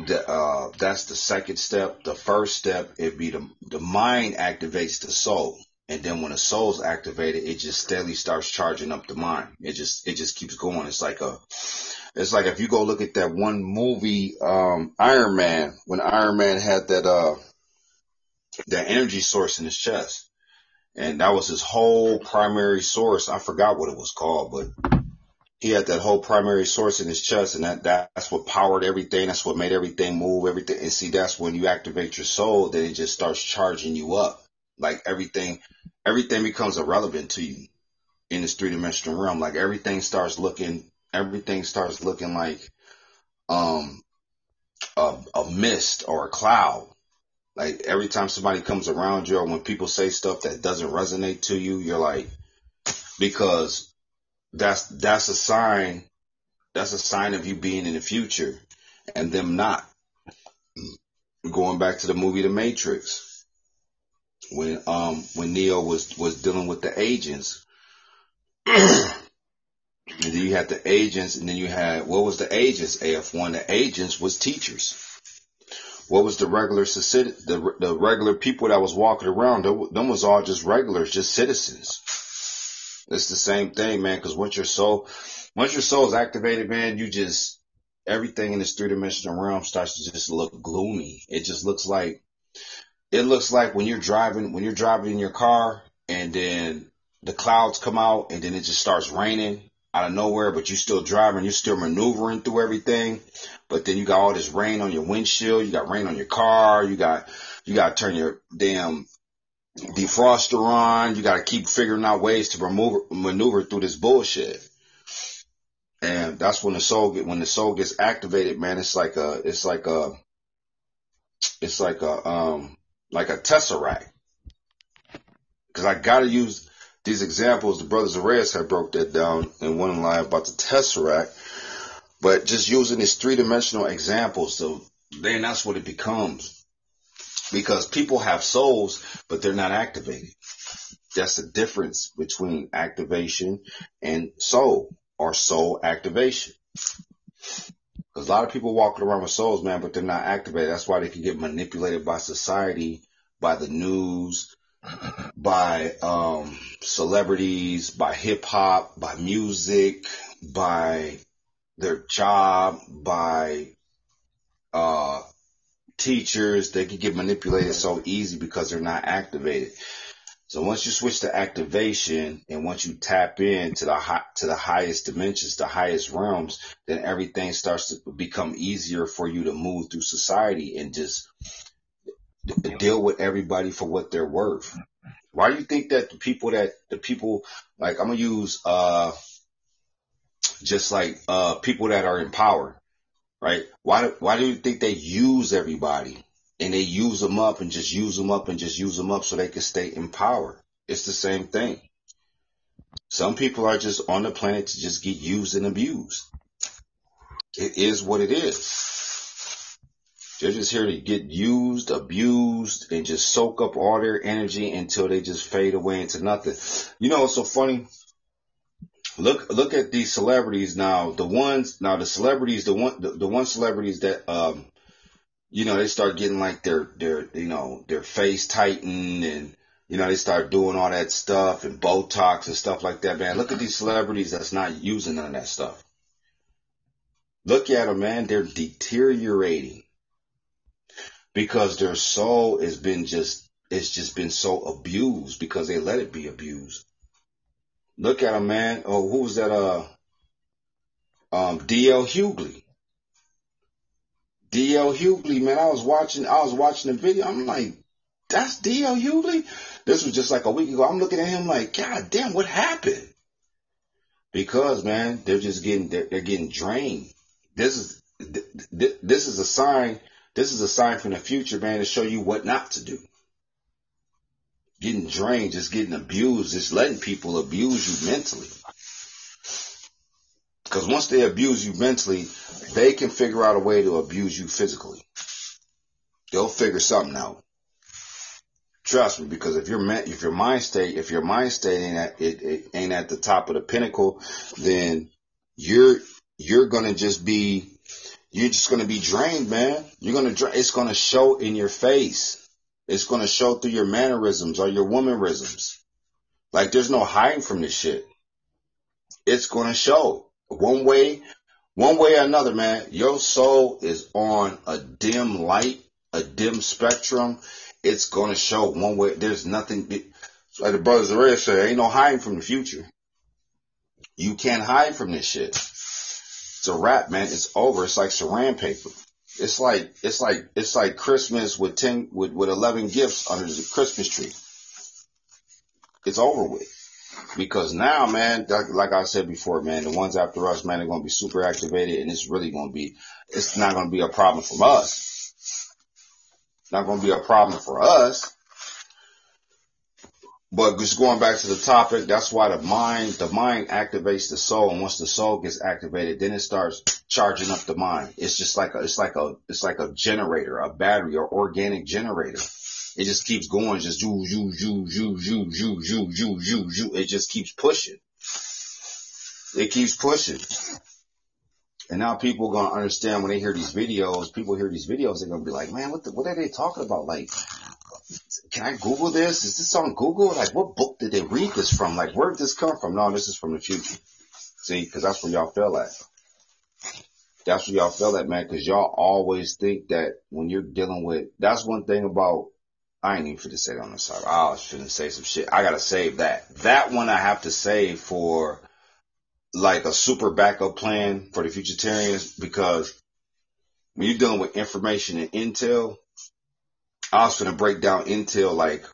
the, uh, that's the second step. The first step, it'd be the, the mind activates the soul. And then when the soul's activated, it just steadily starts charging up the mind. It just, it just keeps going. It's like a, it's like if you go look at that one movie, um, Iron Man, when Iron Man had that, uh, that energy source in his chest. And that was his whole primary source. I forgot what it was called, but he had that whole primary source in his chest and that that's what powered everything. That's what made everything move everything. And see that's when you activate your soul then it just starts charging you up. Like everything everything becomes irrelevant to you in this three-dimensional realm. Like everything starts looking everything starts looking like um a, a mist or a cloud like every time somebody comes around you or when people say stuff that doesn't resonate to you you're like because that's that's a sign that's a sign of you being in the future and them not. Going back to the movie the matrix when um when neo was was dealing with the agents. And then you had the agents and then you had what was the agents? AF1 the agents was teachers what was the regular the, the regular people that was walking around them was all just regulars just citizens it's the same thing, man. Because once your soul, once your soul is activated, man, you just everything in this three dimensional realm starts to just look gloomy. It just looks like it looks like when you're driving when you're driving in your car and then the clouds come out and then it just starts raining out of nowhere, but you're still driving, you're still maneuvering through everything. But then you got all this rain on your windshield, you got rain on your car, you got you got to turn your damn defroster on. You got to keep figuring out ways to remove, maneuver through this bullshit. And that's when the soul get, when the soul gets activated, man, it's like a, it's like a, it's like a, um, like a tesseract. Cause I gotta use these examples. The brothers Reyes have broke that down in one line about the tesseract, but just using these three dimensional examples. So then that's what it becomes because people have souls, but they're not activated. That's the difference between activation and soul or soul activation. Because a lot of people walking around with souls, man, but they're not activated. That's why they can get manipulated by society, by the news, by um, celebrities, by hip hop, by music, by their job, by uh, teachers, they can get manipulated so easy because they're not activated. So once you switch to activation and once you tap in to the high, to the highest dimensions, the highest realms, then everything starts to become easier for you to move through society and just deal with everybody for what they're worth. Why do you think that the people that the people like I'm gonna use uh just like uh, people that are in power, right? Why why do you think they use everybody and they use them up and just use them up and just use them up so they can stay in power? It's the same thing. Some people are just on the planet to just get used and abused. It is what it is. They're just here to get used, abused, and just soak up all their energy until they just fade away into nothing. You know, it's so funny. Look, look at these celebrities now. The ones now, the celebrities, the one, the, the one celebrities that, um, you know, they start getting like their, their, you know, their face tightened and, you know, they start doing all that stuff and Botox and stuff like that, man. Look at these celebrities that's not using none of that stuff. Look at them, man. They're deteriorating because their soul has been just, it's just been so abused because they let it be abused. Look at a man. Oh, who was that? Uh, um, D.L. Hughley. D.L. Hughley, man. I was watching, I was watching the video. I'm like, that's D.L. Hughley. This was just like a week ago. I'm looking at him like, God damn, what happened? Because man, they're just getting, they're, they're getting drained. This is, this is a sign. This is a sign from the future, man, to show you what not to do getting drained, just getting abused, just letting people abuse you mentally. Because once they abuse you mentally, they can figure out a way to abuse you physically. They'll figure something out. Trust me, because if your if your mind state if your mind state ain't at it, it ain't at the top of the pinnacle, then you're you're gonna just be you're just gonna be drained, man. You're gonna it's gonna show in your face. It's going to show through your mannerisms or your womanisms. Like there's no hiding from this shit. It's going to show one way, one way or another, man. Your soul is on a dim light, a dim spectrum. It's going to show one way. There's nothing. Like the brothers already said, ain't no hiding from the future. You can't hide from this shit. It's a wrap, man. It's over. It's like saran paper. It's like it's like it's like Christmas with ten with, with eleven gifts under the Christmas tree. It's over with. Because now, man, like I said before, man, the ones after us, man, are going to be super activated and it's really going to be, it's not going to be a problem for us. Not going to be a problem for us. But just going back to the topic, that's why the mind, the mind activates the soul. And once the soul gets activated, then it starts charging up the mind. It's just like a, it's like a, it's like a generator, a battery or organic generator. It just keeps going, just you, you, you, you, you, you, you, you, you, you. It just keeps pushing. It keeps pushing. And now people are gonna understand when they hear these videos. People hear these videos, they're gonna be like, "Man, what the, what are they talking about? Like, can I Google this? Is this on Google? Like, what book did they read this from? Like, where did this come from? No, this is from the future. See, because that's where y'all fell at. That's where y'all fell at, man. Because y'all always think that when you're dealing with, that's one thing about. I ain't even finna say it on the side. I was finna say some shit. I gotta save that. That one I have to save for like a super backup plan for the futurtarians because when you're dealing with information and intel, I was gonna break down Intel like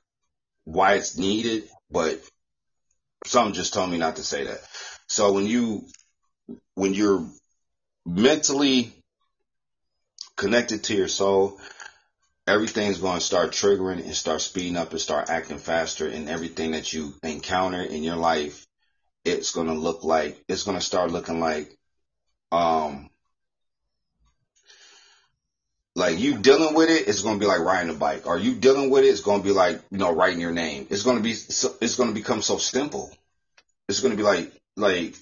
why it's needed, but something just told me not to say that. So when you when you're mentally connected to your soul, everything's going to start triggering and start speeding up and start acting faster and everything that you encounter in your life, it's going to look like, it's going to start looking like, um, like you dealing with it, it's to be like riding a bike. Are you dealing with it, it's to be like, you know, writing your name. It's to be, so, it's to become so simple. It's to be like, like,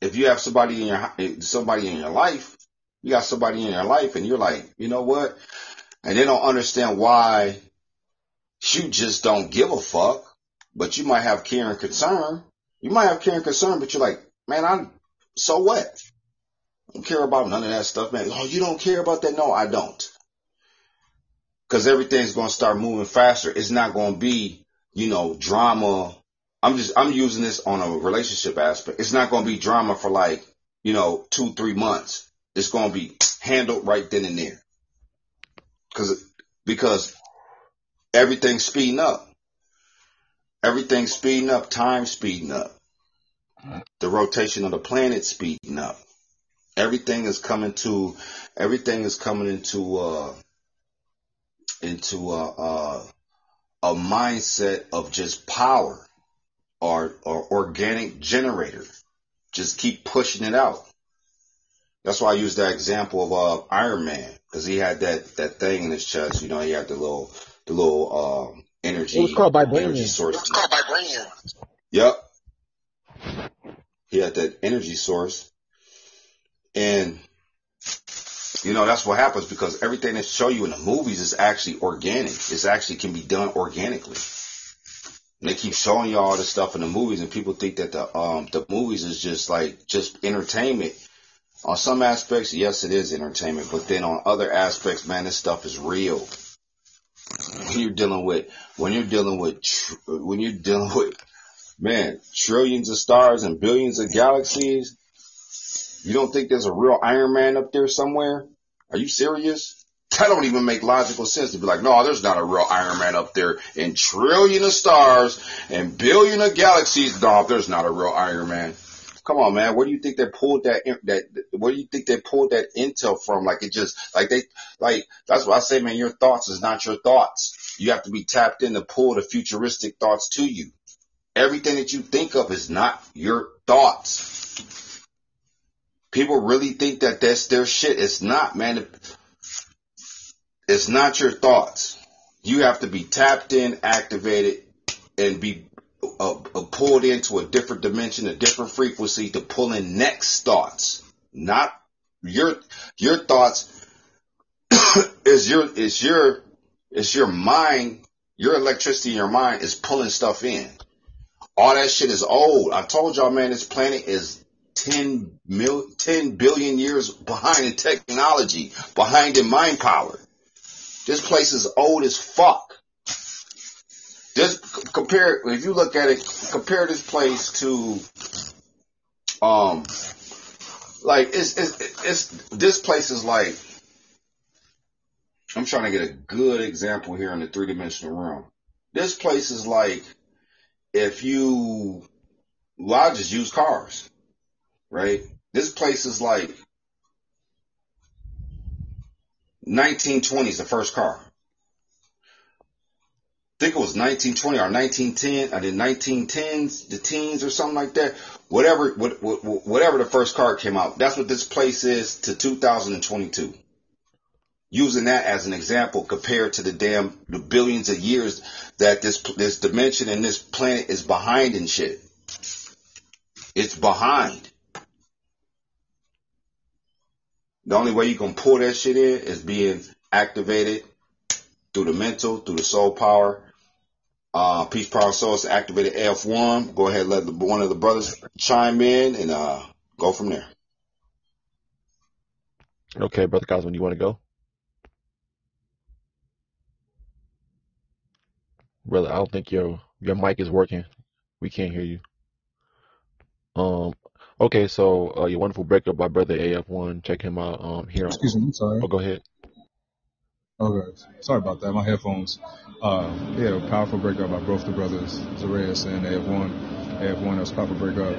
if you have somebody in your, somebody in your life, you got somebody in your life and you're like, you know what? And they don't understand why you just don't give a fuck, but you might have care and concern. You might have care and concern, but you're like, man, I'm, so what? Don't care about none of that stuff, man. Oh, you don't care about that? No, I don't. Cause everything's going to start moving faster. It's not going to be, you know, drama. I'm just, I'm using this on a relationship aspect. It's not going to be drama for like, you know, two, three months. It's going to be handled right then and there. Cause, because everything's speeding up. Everything's speeding up. Time speeding up. the rotation of the planet speeding up. Everything is coming to, everything is coming into, uh, into a, a, a mindset of just power or, or organic generator. Just keep pushing it out. That's why I use that example of uh, Iron Man because he had that that thing in his chest. You know, he had the little the little um, energy. It was called energy vibranium. source. It's called vibranium. Yep. He had that energy source. And, you know, that's what happens because everything they show you in the movies is actually organic. It's actually can be done organically. And they keep showing you all this stuff in the movies and people think that the, um, the movies is just like, just entertainment. On some aspects, yes, it is entertainment, but then on other aspects, man, this stuff is real. When you're dealing with, when you're dealing with, when you're dealing with, man, trillions of stars and billions of galaxies, you don't think there's a real Iron Man up there somewhere? Are you serious? That don't even make logical sense to be like, no, there's not a real Iron Man up there in trillion of stars and billion of galaxies. No, there's not a real Iron Man. Come on, man. Where do you think they pulled that, that, where do you think they pulled that intel from? Like it just, like they, like, that's what I say, man, your thoughts is not your thoughts. You have to be tapped in to pull the futuristic thoughts to you. Everything that you think of is not your thoughts. People really think that that's their shit. It's not, man. It's not your thoughts. You have to be tapped in, activated, and be uh, uh, pulled into a different dimension, a different frequency to pull in next thoughts. Not your your thoughts is your is your is your mind. Your electricity in your mind is pulling stuff in. All that shit is old. I told y'all, man, this planet is 10 mil, 10 billion years behind in technology, behind in mind power. This place is old as fuck. Just compare, if you look at it, compare this place to, um, like, it's, it's, it's, this place is like, I'm trying to get a good example here in the three dimensional realm. This place is like, if you, well, I just use cars, right? This place is like 1920s, the first car. I think it was 1920 or 1910, I did 1910s, the teens or something like that. Whatever, what, what, whatever the first car came out, that's what this place is to 2022. Using that as an example compared to the damn the billions of years that this this dimension and this planet is behind in shit. It's behind. The only way you can pull that shit in is being activated through the mental, through the soul power. Uh, Peace Power Source activated F1. Go ahead, let the, one of the brothers chime in and uh, go from there. Okay, Brother Cosmo, you want to go? Brother, I don't think your your mic is working. We can't hear you. Um. Okay, so uh, your wonderful breakup by Brother AF1. Check him out. Um. Here. On, Excuse me, I'm sorry. oh, go ahead. Okay, sorry about that. My headphones. Uh, yeah, powerful breakup by both the brothers, Zareus and AF1. AF1 was powerful breakup.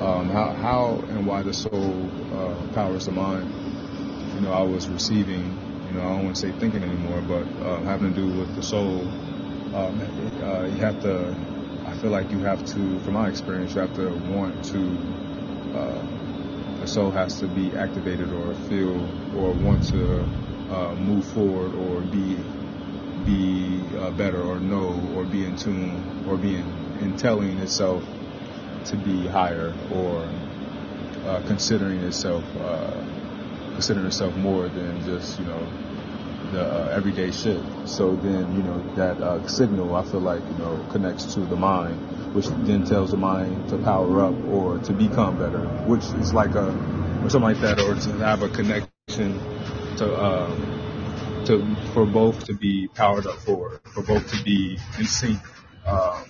Um, how, how and why the soul uh, powers the mind. You know, I was receiving. You know, I don't want to say thinking anymore, but uh, having to do with the soul. Um, uh, you have to. I feel like you have to, from my experience, you have to want to. Uh, the soul has to be activated or feel or want to uh, move forward or be be uh, better or know or be in tune or be in, in telling itself to be higher or uh, considering itself uh, considering itself more than just you know the uh, everyday shit. So then you know that uh, signal I feel like you know connects to the mind, which then tells the mind to power up or to become better, which is like a or something like that, or to have a connection to um, to for both to be powered up forward, for both to be in sync, um,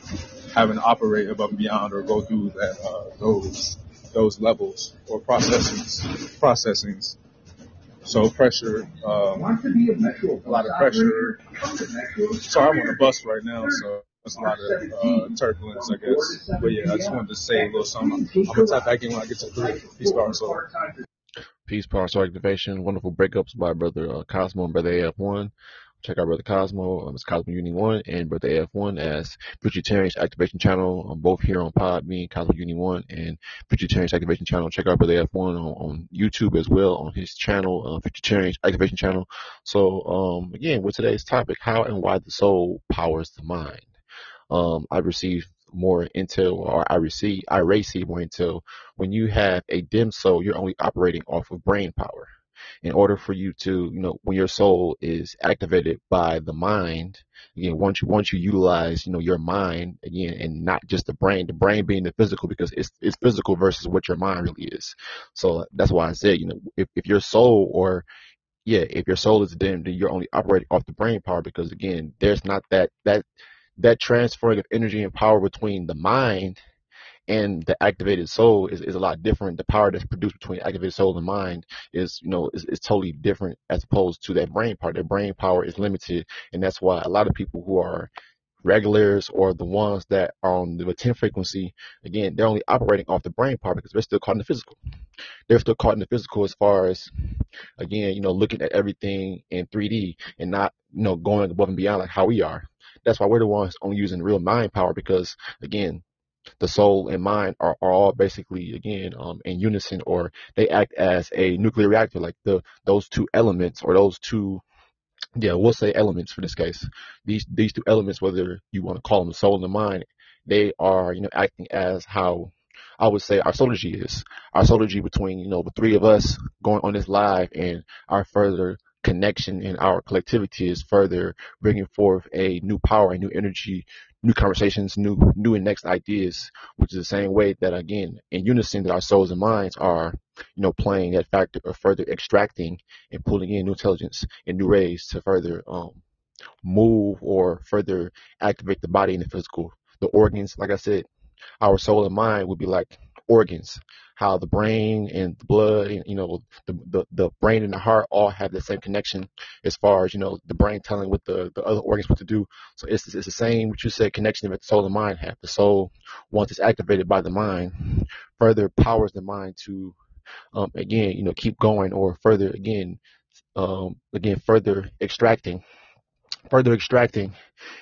having to operate above and beyond or go through that uh, those those levels or processings processings. So pressure, um, a lot of pressure. So I'm on a bus right now, so it's a lot of uh, turbulence, I guess. But yeah, I just wanted to say a little something. I'm gonna tap back in when I get to the Peace, power, soul. Peace, power, soul activation. Wonderful breakups by brother uh, Cosmo and brother AF1. Check out Brother Cosmo, um, it's Cosmo Uni 1, and Brother AF1 as Futurtarians Activation Channel, um, both here on Podbean, Cosmo Uni 1, and Futurtarians Activation Channel. Check out Brother AF1 on, on YouTube as well, on his channel, uh, Futurtarians Activation Channel. So, um, again, with today's topic, how and why the soul powers the mind. Um, I received more intel, or I receive, I receive more intel. When you have a dim soul, you're only operating off of brain power in order for you to, you know, when your soul is activated by the mind, again, once you once you utilize, you know, your mind again, and not just the brain, the brain being the physical because it's it's physical versus what your mind really is. So that's why I said, you know, if, if your soul or yeah, if your soul is dim, then you're only operating off the brain power because again, there's not that that that transferring of energy and power between the mind and the activated soul is, is a lot different. The power that's produced between activated soul and mind is, you know, is, is totally different as opposed to that brain part. Their brain power is limited, and that's why a lot of people who are regulars or the ones that are on the 10 frequency, again, they're only operating off the brain part because they're still caught in the physical. They're still caught in the physical as far as, again, you know, looking at everything in 3D and not, you know, going above and beyond like how we are. That's why we're the ones only using real mind power because, again, the soul and mind are, are all basically again um, in unison or they act as a nuclear reactor like the those two elements or those two yeah we'll say elements for this case. These these two elements whether you want to call them the soul and the mind they are you know acting as how I would say our solargy is. Our solargy between you know the three of us going on this live and our further connection in our collectivity is further bringing forth a new power, a new energy, new conversations, new new and next ideas, which is the same way that again in unison that our souls and minds are, you know, playing that factor of further extracting and pulling in new intelligence and new rays to further um, move or further activate the body and the physical. The organs, like I said, our soul and mind would be like organs how the brain and the blood and you know the, the the brain and the heart all have the same connection as far as you know the brain telling what the, the other organs what to do. So it's, it's the same what you said connection that the soul and mind have. The soul once it's activated by the mind further powers the mind to um, again you know keep going or further again um, again further extracting further extracting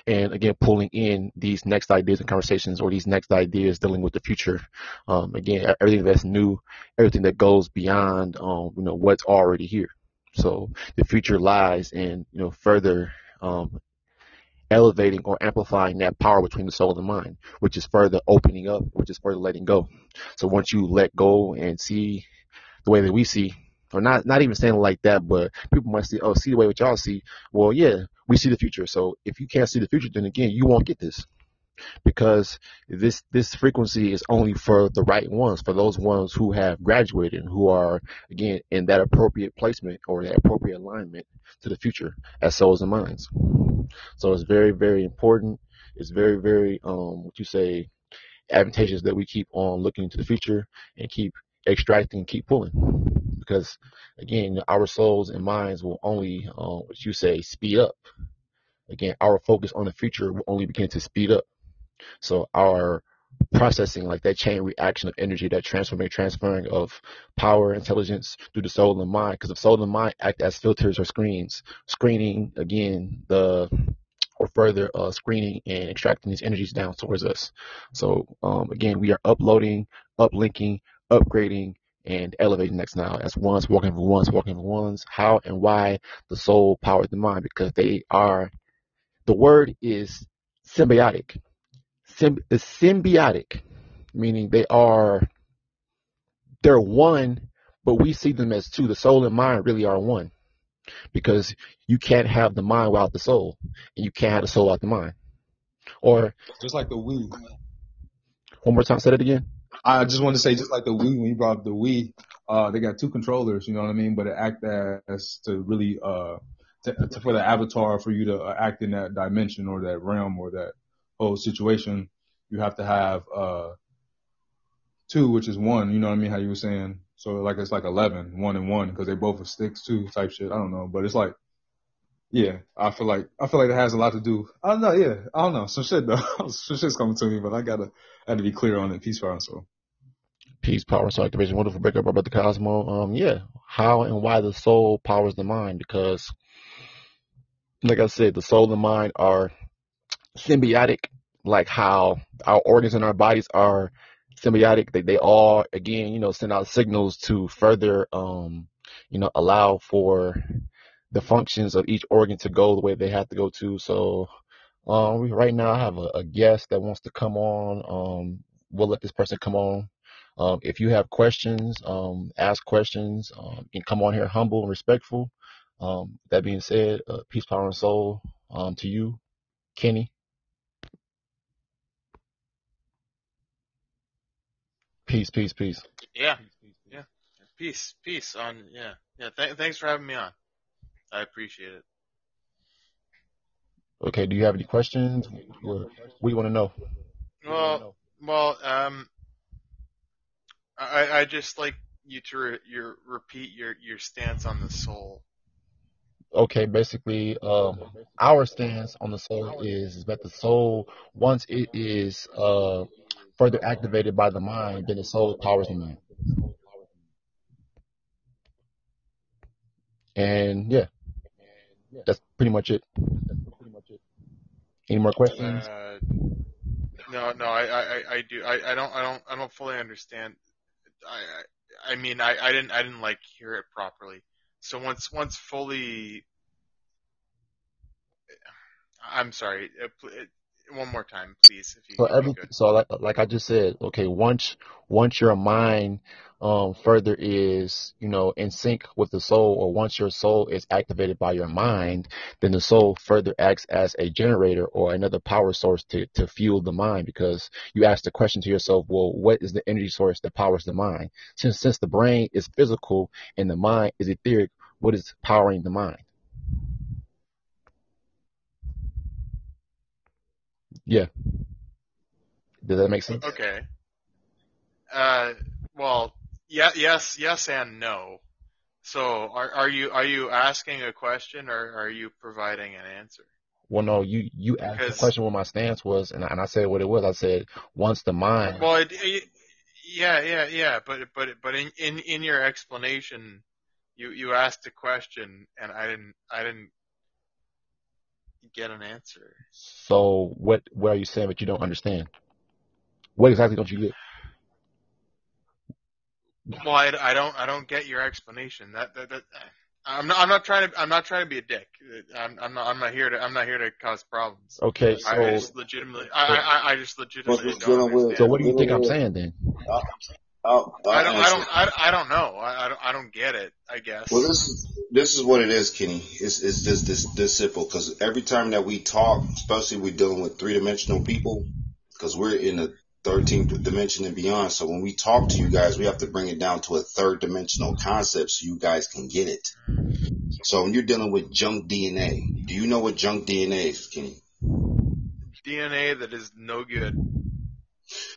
and again pulling in these next ideas and conversations or these next ideas dealing with the future. Um, again everything that's new everything that goes beyond um, you know what's already here. So the future lies in you know further um, elevating or amplifying that power between the soul and the mind which is further opening up which is further letting go. So once you let go and see the way that we see or not not even saying like that, but people might see, oh, see the way what y'all see. Well, yeah, we see the future. So if you can't see the future, then again, you won't get this because this this frequency is only for the right ones, for those ones who have graduated and who are again in that appropriate placement or that appropriate alignment to the future as souls and minds. So it's very very important. It's very very um what you say advantageous that we keep on looking to the future and keep extracting, keep pulling because again, our souls and minds will only, uh, you say, speed up. Again, our focus on the future will only begin to speed up. So our processing, like that chain reaction of energy, that transforming transferring of power, intelligence through the soul and mind, because the soul and mind act as filters or screens, screening again the or further uh, screening and extracting these energies down towards us. So um, again, we are uploading, uplinking, upgrading, and elevating next now as ones walking for ones walking for ones how and why the soul powers the mind because they are the word is symbiotic. Symb- symbiotic meaning they are they're one but we see them as two. The soul and mind really are one because you can't have the mind without the soul and you can't have the soul without the mind. Or just like the we one more time say that again I just want to say, just like the Wii, when you brought up the Wii, uh, they got two controllers, you know what I mean? But it act as to really, uh, to, to, for the avatar for you to uh, act in that dimension or that realm or that whole situation, you have to have, uh, two, which is one, you know what I mean? How you were saying. So like, it's like 11, one and one, cause they both are sticks, two type shit. I don't know, but it's like, yeah, I feel like I feel like it has a lot to do. I don't know. Yeah, I don't know. Some shit though. Some shit's coming to me, but I gotta I had to be clear on it. Peace, and soul. Peace, power, soul activation. Wonderful breakup about the Cosmo. Um, yeah, how and why the soul powers the mind? Because, like I said, the soul and mind are symbiotic, like how our organs and our bodies are symbiotic. They they all again, you know, send out signals to further, um, you know, allow for the functions of each organ to go the way they have to go to. So, um, right now I have a, a guest that wants to come on. Um, we'll let this person come on. Um, if you have questions, um, ask questions, um, and come on here humble and respectful. Um, that being said, uh, peace, power, and soul um, to you, Kenny. Peace, peace, peace. Yeah, yeah. Peace, peace. On yeah, yeah. Th- thanks for having me on. I appreciate it. Okay, do you have any questions? What, what do you want to know? Well, well, um, I I just like you to re- your repeat your your stance on the soul. Okay, basically, um, our stance on the soul is, is that the soul, once it is uh, further activated by the mind, then the soul powers the mind. And yeah, that's pretty much it. Any more questions? Uh, no, no, I, I, I- do. I, I don't, I don't, I don't fully understand. I, I, mean, I, I didn't, I didn't like hear it properly. So once, once fully, I'm sorry. One more time, please, if you, So every so like like I just said, okay, once once your mind um further is, you know, in sync with the soul, or once your soul is activated by your mind, then the soul further acts as a generator or another power source to, to fuel the mind because you ask the question to yourself, well, what is the energy source that powers the mind? Since since the brain is physical and the mind is etheric, what is powering the mind? Yeah. Does that make sense? Okay. Uh, well, yeah, yes, yes, and no. So, are are you are you asking a question or are you providing an answer? Well, no, you you asked the question what my stance was, and I, and I said what it was. I said once the mind. well, it, it, yeah, yeah, yeah, but but but in in in your explanation, you you asked a question and I didn't I didn't get an answer. So what what are you saying that you don't understand? What exactly don't you get? Well, I, I don't I don't get your explanation. That that, that I'm not I'm not trying to I'm not trying to be a dick. I'm I'm not I'm not here to I'm not here to cause problems. Okay, I, I so just legitimately I, I I just legitimately just don't understand. so what do you think I'm saying then? Oh, I'll, I don't I don't I, I don't know. I, I don't I don't get it. I guess. Well, this is this is what it is, Kenny. It's it's just this this simple because every time that we talk, especially we're dealing with three dimensional people, because we're in the 13th dimension and beyond. So when we talk to you guys, we have to bring it down to a third dimensional concept so you guys can get it. So when you're dealing with junk DNA, do you know what junk DNA is, Kenny? DNA that is no good.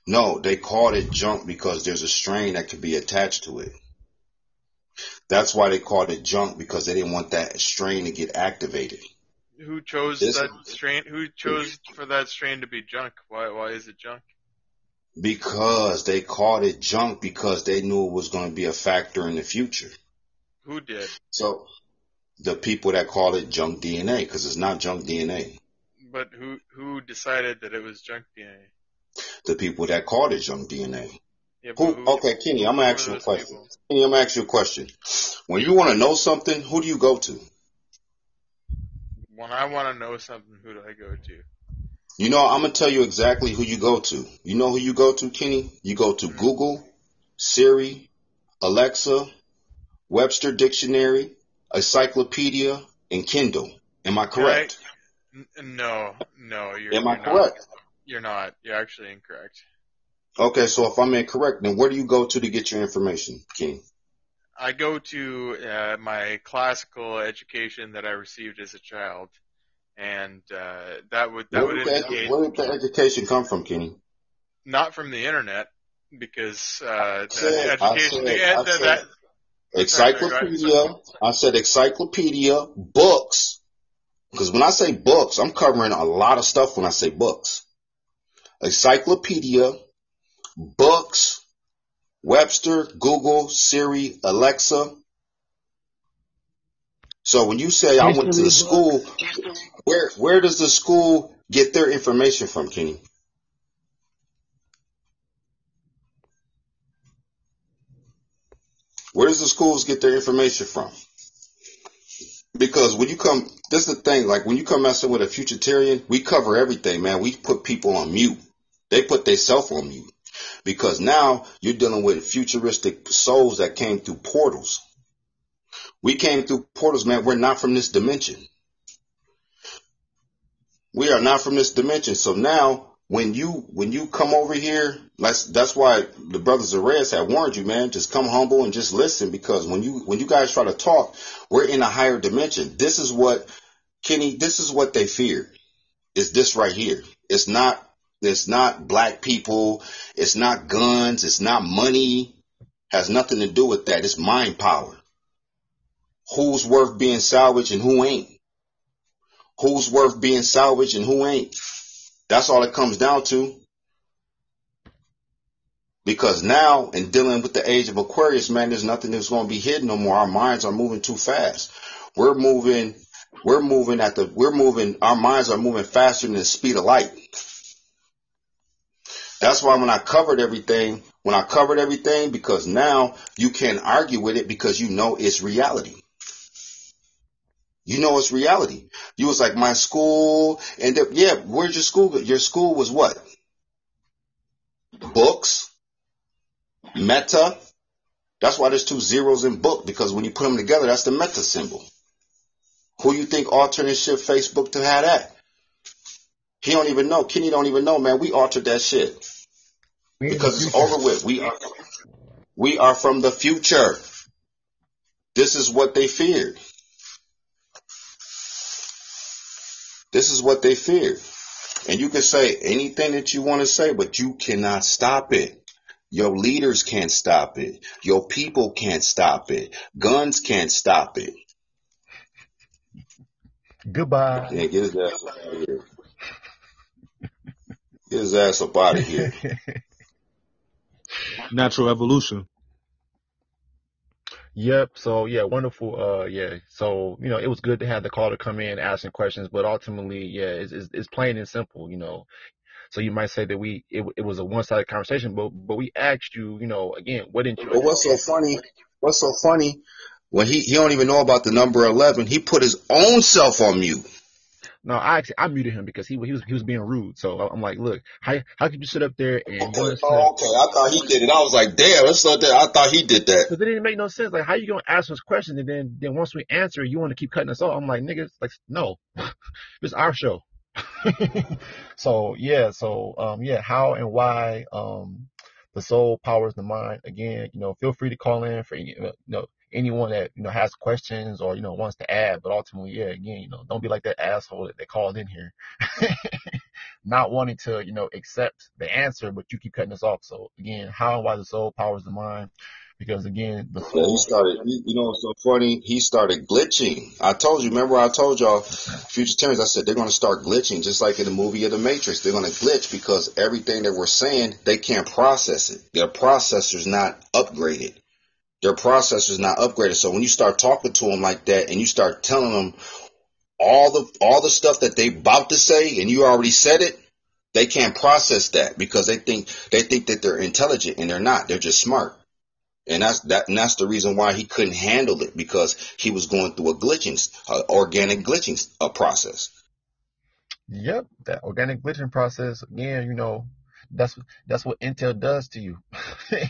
No, they called it junk because there's a strain that could be attached to it. That's why they called it junk because they didn't want that strain to get activated. Who chose This that strain? Who chose for that strain to be junk? Why why is it junk? because they called it junk because they knew it was going to be a factor in the future. Who did? So the people that call it junk DNA because it's not junk DNA. But who who decided that it was junk DNA? The people that called it junk DNA. Yeah, Who? who, Okay, Kenny, I'm gonna ask you a question. people? Kenny, I'm gonna ask you a question. When you want to know something, who do you go to? When I want to know something, who do I go to? You know, I'm gonna tell you exactly who you go to. You know who you go to, Kenny? You go to mm-hmm. Google, Siri, Alexa, Webster Dictionary, Encyclopedia, and Kindle. Am I correct? N- no, no, you're, Am I correct? Not. You're not. You're actually incorrect. Okay, so if I'm incorrect, then where do you go to to get your information, Kenny? I go to uh, my classical education that I received as a child, and uh, that would that Where would indicate where did the education come from, Kenny? not from the internet because uh, I the I education said, the, I the, said, that, sorry, sorry, go ahead. encyclopedia. I said encyclopedia, books, Because when I say books, I'm covering a lot of stuff when I say books. Encyclopedia, books, Webster, Google, Siri, Alexa. So when you say I went to the school, where where does the school get their information from, Kenny? Where does the schools get their information from? Because when you come, this is the thing, like when you come messing with a futurtarian, we cover everything, man. We put people on mute. They put their self on mute. Because now you're dealing with futuristic souls that came through portals. We came through portals, man. We're not from this dimension. We are not from this dimension. So now when you when you come over here, that's that's why the brothers of Reyes had warned you, man. Just come humble and just listen, because when you when you guys try to talk, we're in a higher dimension. This is what Kenny. This is what they fear. Is this right here? It's not. It's not black people. It's not guns. It's not money. Has nothing to do with that. It's mind power. Who's worth being salvaged and who ain't? Who's worth being salvaged and who ain't? That's all it comes down to. Because now, in dealing with the age of Aquarius, man, there's nothing that's going to be hidden no more. Our minds are moving too fast. We're moving, we're moving at the, we're moving, our minds are moving faster than the speed of light. That's why when I covered everything, when I covered everything, because now you can't argue with it because you know it's reality. You know it's reality. You was like my school, and yeah, where's your school? Your school was what? Books, meta. That's why there's two zeros in book because when you put them together, that's the meta symbol. Who you think alternate shit Facebook to have that? He don't even know. Kenny don't even know, man. We altered that shit because it's over with. We are we are from the future. This is what they feared. This is what they feared. And you can say anything that you want to say, but you cannot stop it. Your leaders can't stop it. Your people can't stop it. Guns can't stop it. Goodbye. Yeah, get his ass up out of here. Get his ass up out of here. Natural evolution. Yep. So yeah, wonderful. Uh, yeah. So you know, it was good to have the caller come in asking questions, but ultimately, yeah, it's, it's, it's plain and simple. You know, so you might say that we it, it was a one sided conversation, but but we asked you, you know, again, what didn't you? But what's so funny? What's so funny? When he he don't even know about the number eleven, he put his own self on mute. No, I actually I muted him because he he was he was being rude. So I'm like, look, how how could you sit up there and okay, oh, okay, I thought he did it. I was like, damn, it's not that. I thought he did that. Because it didn't make no sense. Like, how you gonna ask us questions and then then once we answer, you want to keep cutting us off? I'm like, niggas, like, no, it's our show. so yeah, so um yeah, how and why um the soul powers the mind. Again, you know, feel free to call in for any you know anyone that you know has questions or you know wants to add. But ultimately, yeah, again, you know, don't be like that asshole that they called in here, not wanting to you know accept the answer, but you keep cutting us off. So again, how and why the soul powers the mind. Because again, the soul. Yeah, he started. You know, what's so funny. He started glitching. I told you. Remember, I told y'all, future I said they're going to start glitching, just like in the movie of the Matrix. They're going to glitch because everything that we're saying, they can't process it. Their processor's not upgraded their processor's not upgraded. So when you start talking to them like that and you start telling them all the all the stuff that they about to say and you already said it, they can't process that because they think they think that they're intelligent and they're not. They're just smart. And that's that and that's the reason why he couldn't handle it because he was going through a glitching organic glitching uh, process. Yep, that organic glitching process again, you know, that's that's what Intel does to you,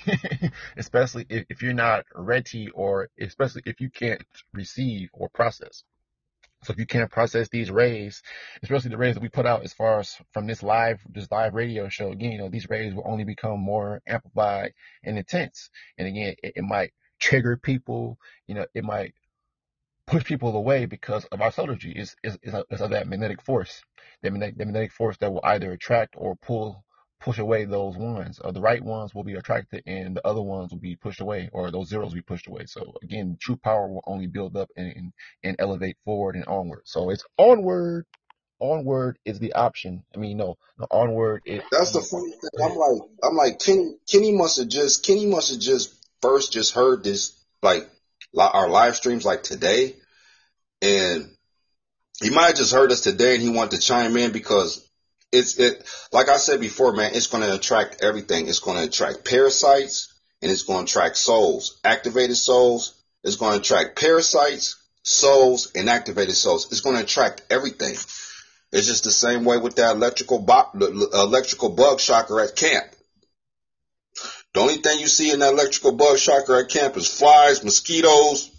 especially if, if you're not ready or especially if you can't receive or process. So if you can't process these rays, especially the rays that we put out as far as from this live this live radio show, again, you know, these rays will only become more amplified and intense. And again, it, it might trigger people, you know, it might push people away because of our solar energy is is, is, of that magnetic force. Magnetic, that magnetic force that will either attract or pull push away those ones. Uh, the right ones will be attracted, and the other ones will be pushed away, or those zeros will be pushed away. So again, true power will only build up and and, and elevate forward and onward. So it's onward. Onward is the option. I mean, no, no onward. It, That's the funny thing. I'm like, I'm like, Kenny, Kenny must have just, Kenny must have just first just heard this, like, li- our live streams like today. And he might have just heard us today and he wanted to chime in because it's, it, like I said before, man, it's going to attract everything. It's going to attract parasites and it's going to attract souls, activated souls. It's going to attract parasites, souls, and activated souls. It's going to attract everything. It's just the same way with that electrical bo- electrical bug shocker at camp. The only thing you see in that electrical bug shocker at camp is flies, mosquitoes,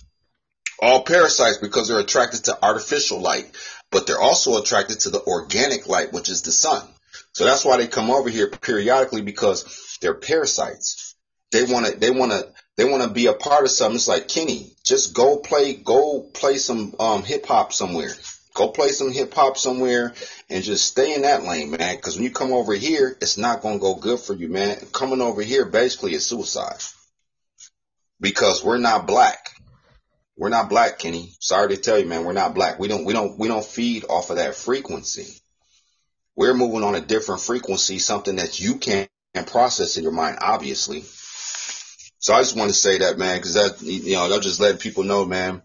all parasites because they're attracted to artificial light, but they're also attracted to the organic light, which is the sun. So that's why they come over here periodically because they're parasites. They want to, they want to, they want to be a part of something. It's like Kenny, just go play, go play some um, hip hop somewhere. Go play some hip hop somewhere and just stay in that lane, man. Because when you come over here, it's not going to go good for you, man. Coming over here basically is suicide because we're not black. We're not black, Kenny. Sorry to tell you, man. We're not black. We don't, we don't, we don't feed off of that frequency. We're moving on a different frequency, something that you can't process in your mind, obviously. So I just want to say that, man, because that, you know, they'll just let people know, man,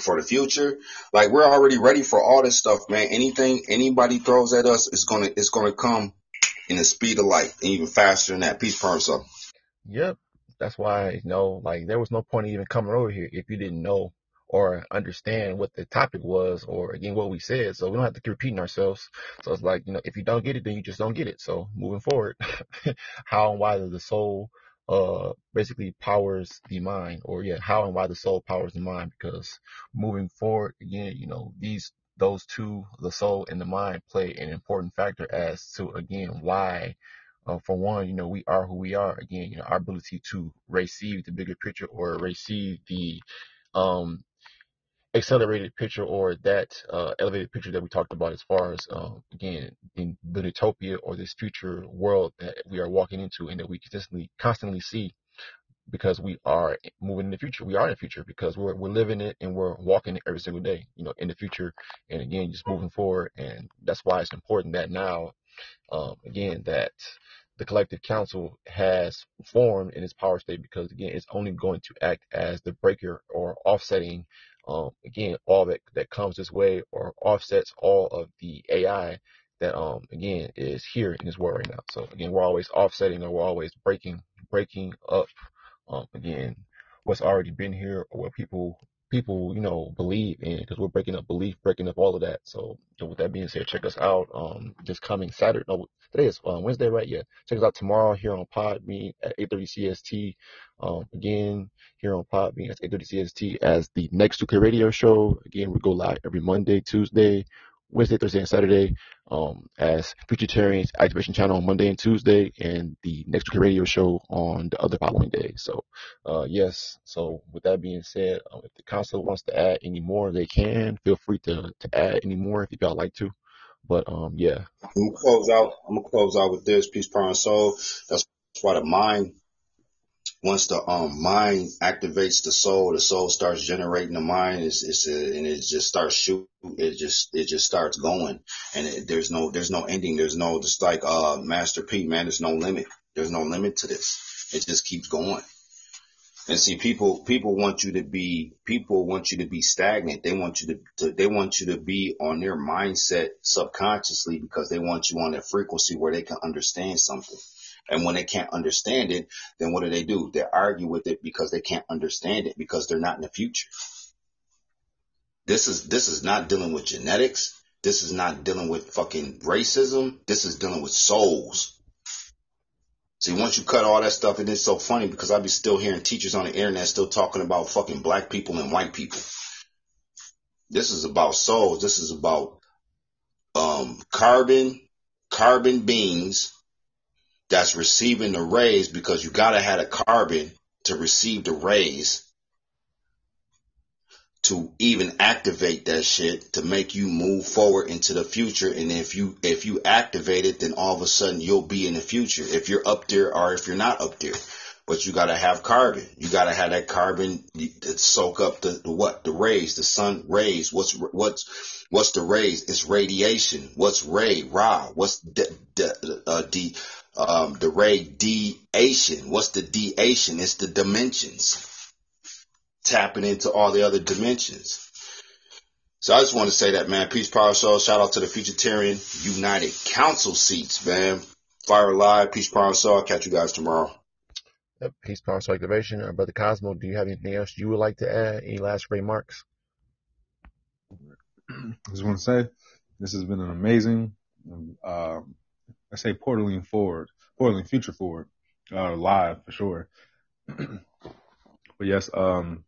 for the future. Like we're already ready for all this stuff, man. Anything anybody throws at us is gonna, it's gonna come in the speed of light, and even faster than that. Peace, per so. Yep. That's why, you know, like there was no point in even coming over here if you didn't know or understand what the topic was or again what we said. So we don't have to keep repeating ourselves. So it's like, you know, if you don't get it, then you just don't get it. So moving forward, how and why does the soul uh basically powers the mind or yeah, how and why the soul powers the mind because moving forward again, you know, these those two, the soul and the mind play an important factor as to again why uh, for one, you know, we are who we are. Again, you know, our ability to receive the bigger picture or receive the um, accelerated picture or that uh, elevated picture that we talked about as far as, um, again, in the utopia or this future world that we are walking into and that we consistently, constantly see because we are moving in the future. We are in the future because we're, we're living it and we're walking it every single day, you know, in the future. And again, just moving forward. And that's why it's important that now um, again, that the collective council has formed in its power state because again, it's only going to act as the breaker or offsetting, um, again, all that, that comes this way or offsets all of the AI that, um, again, is here in this world right now. So again, we're always offsetting or we're always breaking, breaking up, um, again, what's already been here or what people people, you know, believe in because we're breaking up belief, breaking up all of that. So, you know, with that being said, check us out. Um, just coming Saturday. No, today is uh, Wednesday, right? Yeah. Check us out tomorrow here on Podbean at 8:30 CST. Um, again here on Podbean at 8:30 CST as the next 2K Radio Show. Again, we go live every Monday, Tuesday, Wednesday, Thursday, and Saturday. Um, as Futurtarians Activation Channel on Monday and Tuesday, and the next 2K Radio Show on the other following day. So, uh, yes. So, with that being said, um, if the council wants to add any more, they can. Feel free to to add any more if y'all like to. But um, yeah. I'm gonna close out. I'm gonna close out with this peace, power, and soul. That's why the mind, once the um mind activates the soul, the soul starts generating the mind. It's, it's a, and it just starts shooting. It just it just starts going, and it, there's no there's no ending. There's no just like uh Master P man. There's no limit. There's no limit to this. It just keeps going. And see, people people want you to be people want you to be stagnant. They want you to, to they want you to be on their mindset subconsciously because they want you on a frequency where they can understand something. And when they can't understand it, then what do they do? They argue with it because they can't understand it because they're not in the future. This is this is not dealing with genetics. This is not dealing with fucking racism. This is dealing with souls. See, once you cut all that stuff, and it's so funny because I be still hearing teachers on the internet still talking about fucking black people and white people. This is about souls. This is about um, carbon, carbon beings that's receiving the rays because you gotta have a carbon to receive the rays. to even activate that shit to make you move forward into the future. And if you if you activate it, then all of a sudden you'll be in the future. If you're up there or if you're not up there. But you gotta have carbon. You gotta have that carbon to soak up the, the what? The rays, the sun rays. What's what's what's the rays? It's radiation. What's ray? Ra. What's the the uh, the um, the radiation? What's the diation? It's the dimensions tapping into all the other dimensions. So I just want to say that, man. Peace, power, soul. Shout out to the Futurtarian United Council seats, man. Fire live. Peace, power, soul. I'll catch you guys tomorrow. Yep. Peace, power, soul activation. Uh, Brother Cosmo, do you have anything else you would like to add? Any last remarks? I just want to say this has been an amazing, uh, I say portaling forward, portaling future forward, uh, live for sure. but yes, um,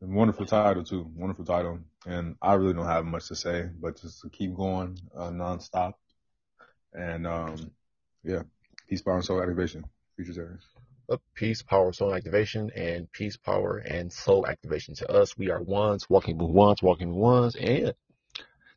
wonderful title too, wonderful title. And I really don't have much to say, but just to keep going, uh, nonstop. And, um, yeah, peace, power, and soul activation, future Up peace, power, soul activation, and peace, power, and soul activation. To us, we are ones, walking with ones, walking with ones, and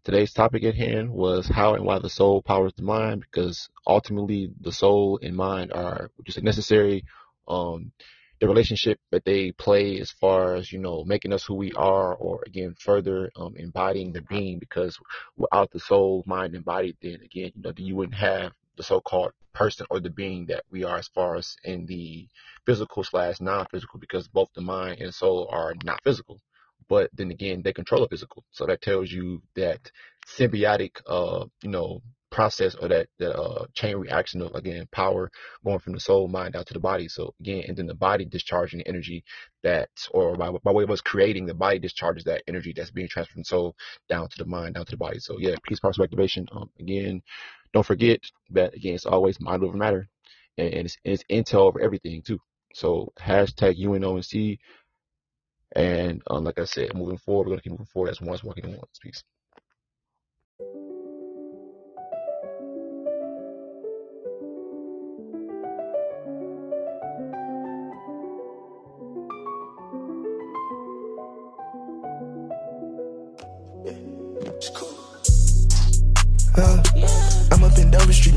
Today's topic at hand was how and why the soul powers the mind, because ultimately the soul and mind are just necessary. Um, the relationship that they play as far as you know making us who we are, or again further um, embodying the being, because without the soul, mind, and body, then again you know you wouldn't have the so-called person or the being that we are as far as in the physical slash non-physical, because both the mind and soul are not physical but then again, they control the physical. So that tells you that symbiotic, uh, you know, process or that, that uh, chain reaction of again power going from the soul mind out to the body. So again and then the body discharging the energy that or by, by way of us creating the body discharges that energy that's being transferred from soul down to the mind down to the body. So yeah peace power activation. Um, again don't forget that again it's always mind over matter and, and it's, it's intel over everything too. So hashtag UNONC and um, like I said, moving forward, we're gonna keep moving forward as one's walking in one's peace.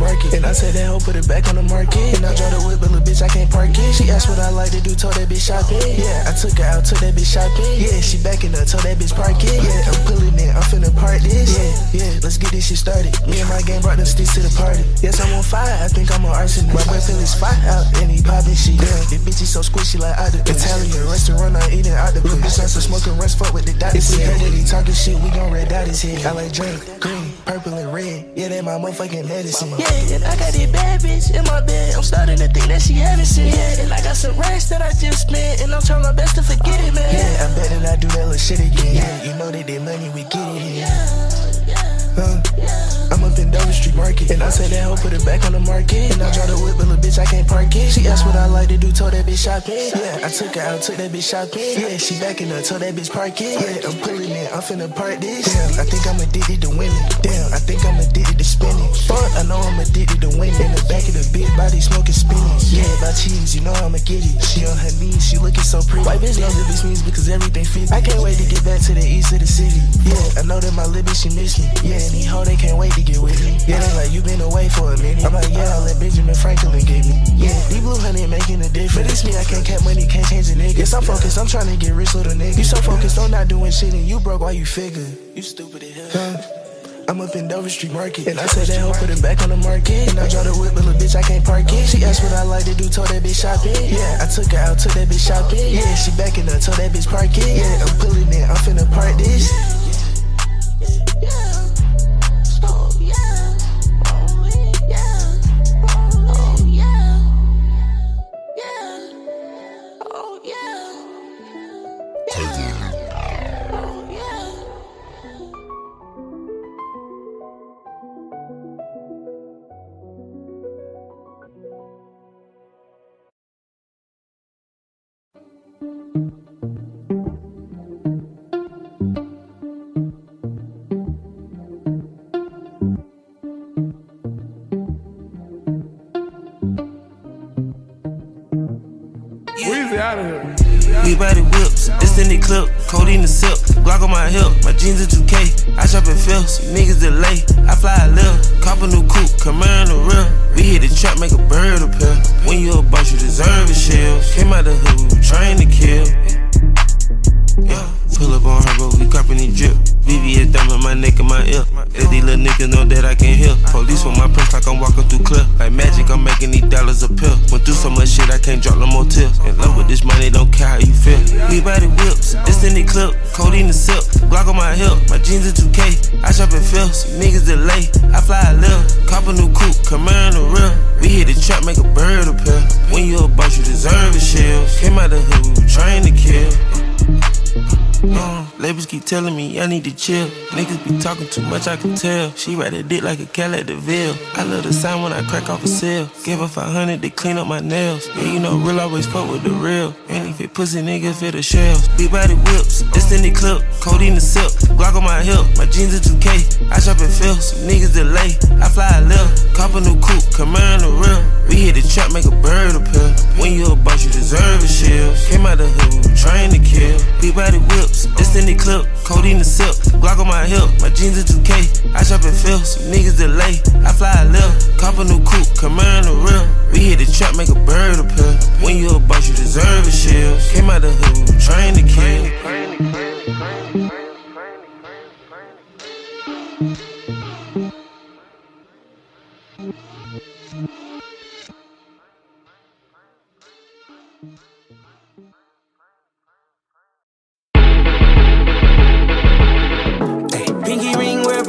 Market. And I said that hoe put it back on the market. And I drive the whip, but little bitch, I can't park it. She asked what I like to do, told that bitch shopping. Yeah, I took her out, took that bitch shopping. Yeah, she backing up, told that bitch park it. Yeah, I'm pulling it, I'm finna park this. Yeah, yeah, let's get this shit started. Me and my gang brought them sticks to the party. Yes, I'm on fire, I think I'm on arson. My boyfriend is fire out, and he popping shit. Damn, this bitch is so squishy like octopus. Italian restaurant, I eating octopus. Bitch, I'm some smoking rest, fuck with the doctor. If we heard that he talking shit, we gon' red dot his head. I like drink, green, purple, and red. Yeah, that my motherfucking medicine. Yeah, and I got it bad bitch in my bed. I'm starting to think that she haven't seen it. And I got some racks that I just spent, and I'm trying my best to forget it, man. Yeah, I bet that I do that little shit again. Yeah, you know that the money we get it here. Huh? I'm up in Dover Street Market. And I said that hoe put it back on the market. And I drive the whip, but little bitch, I can't park it. She asked what I like to do, told that bitch shopping. Yeah, I took her out, took that bitch shopping. Yeah, she backing up, told that bitch park it. Yeah, I'm pulling it, I'm finna park this. Damn, I think I'm addicted to women. Damn, I think I'm addicted to spinning. Fuck, I know I'm addicted to women. In the back of the big body smoking spinach. Yeah, by cheese, you know I'ma get it. She on her knees, she looking so pretty. White bitch loves the bitch means because everything fits. I can't wait to get back to the east of the city. Yeah, I know that my little bitch, she miss me. Yeah, and these hoe, they can't wait to get with. Yeah, they like, you been away for a minute. I'm like, yeah, I'll let Benjamin Franklin get me. Yeah, these blue honey making a difference. But it's me, I can't cap money, can't change a nigga. Yes, I'm focused, I'm trying to get rich, little nigga. You so focused on not doing shit and you broke while you figure. You stupid as hell. Huh? I'm up in Dover Street Market. And I said that hoe put it back on the market. And I draw the whip, but little bitch, I can't park it. She asked what I like to do, told that bitch shopping. Yeah, I took her out, took that bitch shopping. Yeah, she backing up, told that bitch park it. Yeah, I'm pulling in, I'm finna park this. Phil's, niggas telling me I need to chill. Niggas be talking too much, I can tell. She ride a dick like a cat at the Ville. I love the sound when I crack off a sale. Give her 500 to clean up my nails. Yeah, you know, real always fuck with the real. And if it pussy nigga fit the shells. Big body whips, in the clip, codeine the sip, Glock on my hip, my jeans are 2K. I shop at Phil's, niggas delay. I fly a lift, cop a new coupe, come in the real. We hit the trap, make a bird appear. When you a boss, you deserve a shield. Came out the hood, trained to kill. Big body whips, in the clip, codeine the sip, Glock on my hip, my jeans are 2K. I shop at Phil's, niggas delay. I fly a lift, cop a new coupe, come in the real. We hit the trap, make a bird appear. When you a boss, you deserve a shield. Came out the hood, we trained to kill.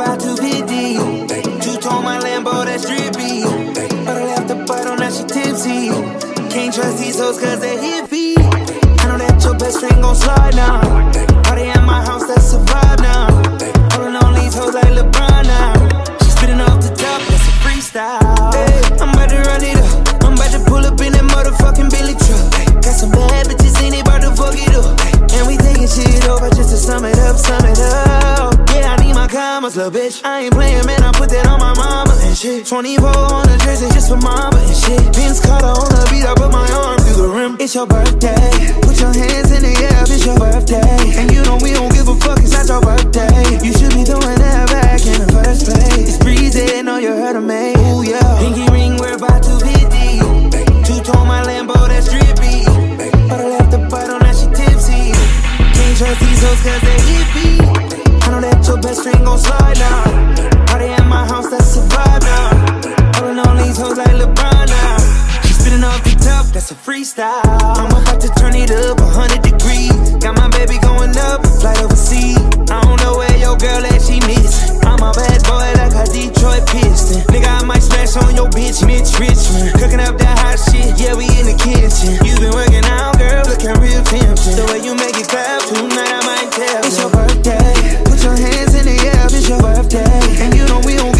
About to be deep. Two tone my Lambo, that's drippy. But I left the bottle, now she tipsy. Can't trust these hoes cause they hippie. I know that your best friend gon' slide now. Party at my house, that's vibe now. Holding on these hoes like LeBron now. She spitting off the top, I'm about to run it up. I'm about to pull up in that motherfucking Billy truck. Got some bad bitches in it, about to fuck it up. And we taking shit over just to sum it up, sum it up. Yeah, I need my commas, little bitch. I ain't playing, man. I put that on my mama and shit. 24 on the jersey just for mama and shit. Vince Carter on the beat, I put my arm through the rim. It's your birthday. Put your hands in the air, it's your birthday. And you know we don't give a fuck, it's not your birthday. You should be doing that back in the first place. It's breezy, know you heard of me. Ooh, yeah. Pinky ring, we're about to be deep. Two tone my Lambo, that's drippy. But I left the bottle, now she tipsy. Can't trust these hoes cause they hippie. I know that your best friend gon' slide now. Party at my house, that's a vibe now. Holding on these hoes like LeBron now. Off the top, that's a freestyle. I'm about to turn it up 100 degrees. Got my baby going up, flight overseas. I don't know where your girl at, she miss. I'm a bad boy like a Detroit Piston. Nigga, I might smash on your bitch, Mitch Richmond. Cooking up that hot shit, yeah, we in the kitchen. You been working out, girl, looking real tempting. The way you make it clap, tonight I might tell. It's your birthday. Put your hands in the air, it's your birthday. And you know we don't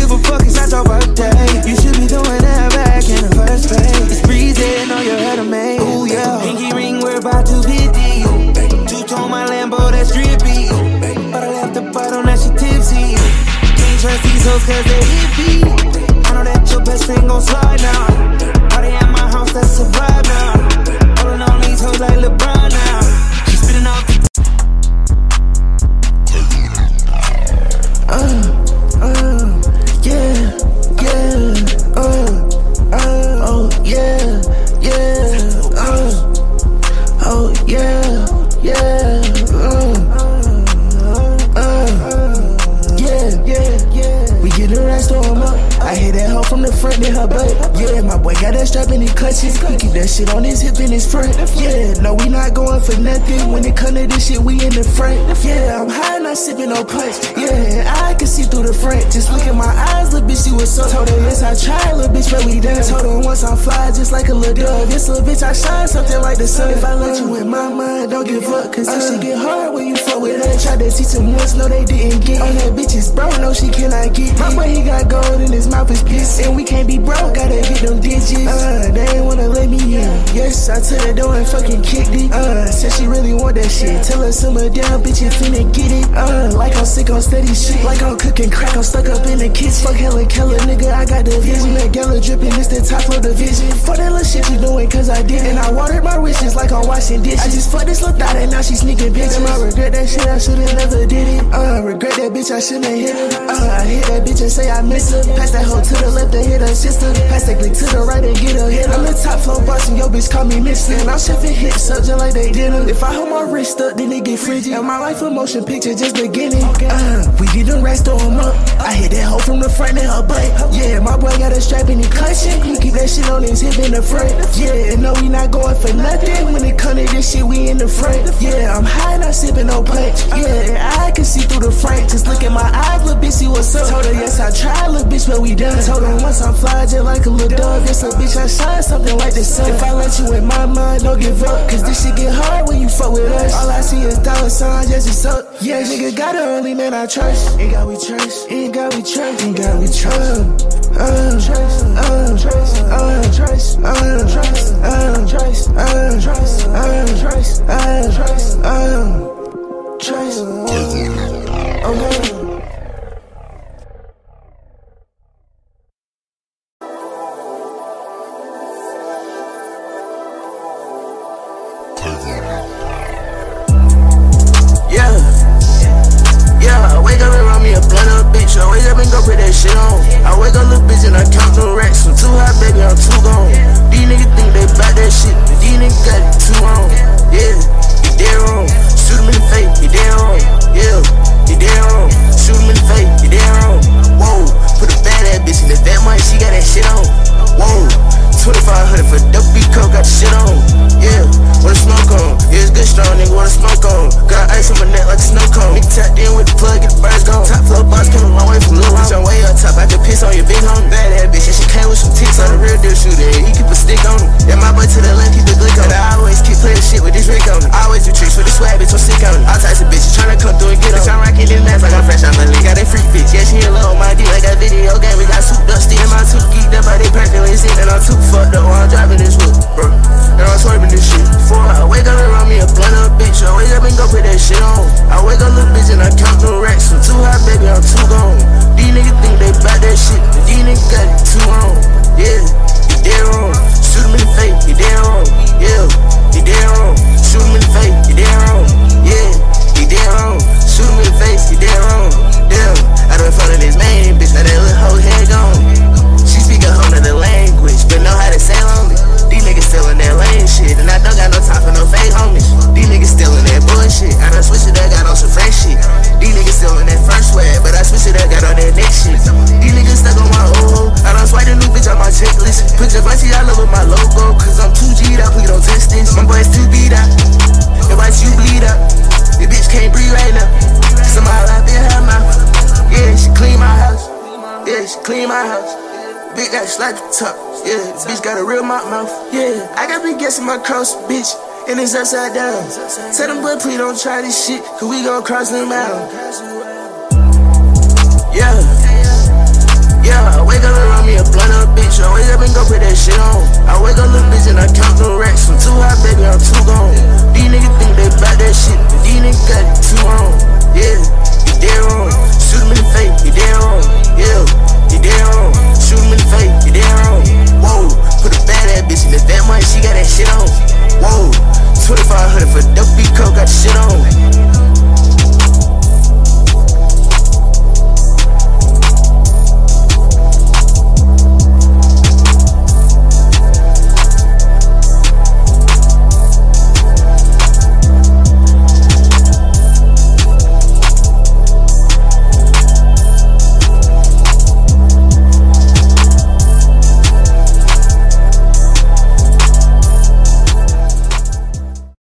Hoes cause they hippie. I know that your best friend gon' slide now. Party at my house, that's a vibe now. Holding on these hoes like LeBron front in her butt. Yeah, my boy got that strap in his clutches. He keep that shit on his hip in his front. Yeah, no, we not going for nothing. When it come to this shit, we in the front. Yeah, I'm high, not sipping no punch. Yeah, I can see through the front. Just look at my eyes, little bitch, see what's so. Told her, yes, I tried, little bitch, but we done. Told her once I'm fly, just like a little dove. This little bitch, I shine something like the sun. If I let you in my mind, don't give up. Cause this shit get hard when you fuck with her. Tried to teach him once, no, they didn't get. On that bitches, bro, no, she cannot get. My boy, he got gold in his mouth is pissed. And we can't be broke, gotta get them digits. Uh, they ain't wanna let me in. Yes, I took the door and fucking kicked it. Uh, said she really want that shit. Tell her simmer down, bitch, you finna get it. Uh, like I'm sick on steady shit. Like I'm cooking crack, I'm stuck up in the kids. Fuck Helen Keller, nigga, I got the vision. That gala dripping, this the top of the vision. For that little shit you doing, cause I did. And I watered my wishes like I'm washing dishes. I just fucked this little thought and now she sneaking pictures. Damn, I regret that shit, I should've never did it. Uh, regret that bitch, I shouldn't hit her. Uh, I hit that bitch and say I miss her. Pass that hoe to the left and hit her sister. Pass that click to the right and get her hit. I'm the top floor boss and your bitch call me Mister. And I'm chefing hits up just like they did her. If I hold my wrist up, then it get frigid. And my life a motion picture just beginning. Uh, we get them racks, throw 'em up. I hit that hoe from the front and her butt. Yeah, my boy got a strap in the clutching. He keep that shit on his hip in the front. Yeah, and no, we not going for nothing. When it come to this shit, we in the front. Yeah, I'm high, not sipping no punch. Yeah, and I can see through the front. Just look at my eyes, little bitch, see what's up. Told her, yes, I tried, little bitch, but we done. Told her once I'm fly just like a little dog. Yes, a bitch, I shine something like the sun. If I let you in my mind, don't give up. Cause this shit get hard when you fuck with us. All I see is dollar signs, yes, it's up. Yeah, nigga, got the only man I trust. Ain't got we trust, ain't got we trust, ain't got we trust. Uh, trust, uh, trust, uh, trust, uh, trust, uh, trust, uh, trust, uh, trust, uh, trust, uh, trust. Okay. Yeah. Bitch. I wake up and go put that shit on. I wake up, little bitch, and I count them racks. I'm too hot, baby, I'm too gone. These niggas think they bout that shit, but these niggas got it too wrong. Yeah, you dead wrong. Shoot him in the face, you dead wrong. Yeah, you dead wrong. Shoot him in the face, you dead wrong. Whoa, put a bad piss on your big homie. Bad ass bitch, and she came with some ticks on the real deal shooter. He keep a stick on him. Yeah, my boy to the left, keep the glick on. I always keep playing shit with this Rick on him. I always do tricks with the swag, bitch, I'm sick on him. All types of bitches tryna come through and get on. Bitch, I'm rocking this mask like I'm fresh out the league. Got that freak bitch, yeah, she in love my D like that video game. We got souped up, still in my tooth geeked up, but they perfectly seen and I'm too fucked up while I'm driving this whip, bro. And I'm swerving this shit. Before I wake up and run me a blunt up, bitch. I wake up and go put that shit on. I wake up, little bitch, and I count them racks. I'm too hot, baby, I'm too gone. These niggas think they bout that shit, but these niggas got it too wrong. Yeah, you dead wrong. Shoot him in the face, you dead wrong. Yeah, you dead wrong. Shoot him in the face, you dead wrong. Yeah, you dead wrong. Shoot him in the face, you dead wrong. Damn, I done of this main bitch, now that little hoe head gone. She speak a whole nother language, but know how to say lonely. These niggas still in that lame shit, and I don't got no time for no fake homies. These niggas still in that bullshit. I done switched it up, got on some fresh shit. These niggas still in that first but I switched it up, got on that next shit. These niggas stuck on my old. I don't swiped a new bitch on my checklist. Put your bunch all over my logo, cause I'm too G'd out, please don't test this. My boy's too beat out. Your watch you bleed up. Your bitch can't breathe right now. Somebody up in her mouth. Yeah, she clean my house. Yeah, she clean my house. Bitch got slapped top. Yeah, bitch got a real mouth mouth. Yeah, I got been guessing my cross, bitch. And it's upside down. Tell them, but please don't try this shit, cause we gon' cross them out. Yeah. Yeah, I wake up and run me a blunt up, bitch. I wake up and go put that shit on. I wake up, little bitch, and I count the racks. I'm too hot, baby, I'm too gone. These niggas think they bout that shit, but these niggas got it too wrong. Yeah, you dead wrong. Shoot him in the face, you dead wrong. Yeah, you dead wrong. Shoot him in the face, you dead wrong. Whoa, put a bad ass bitch in the damn money, she got that shit on. Whoa, 2500 for dope, beat coke, got the shit on.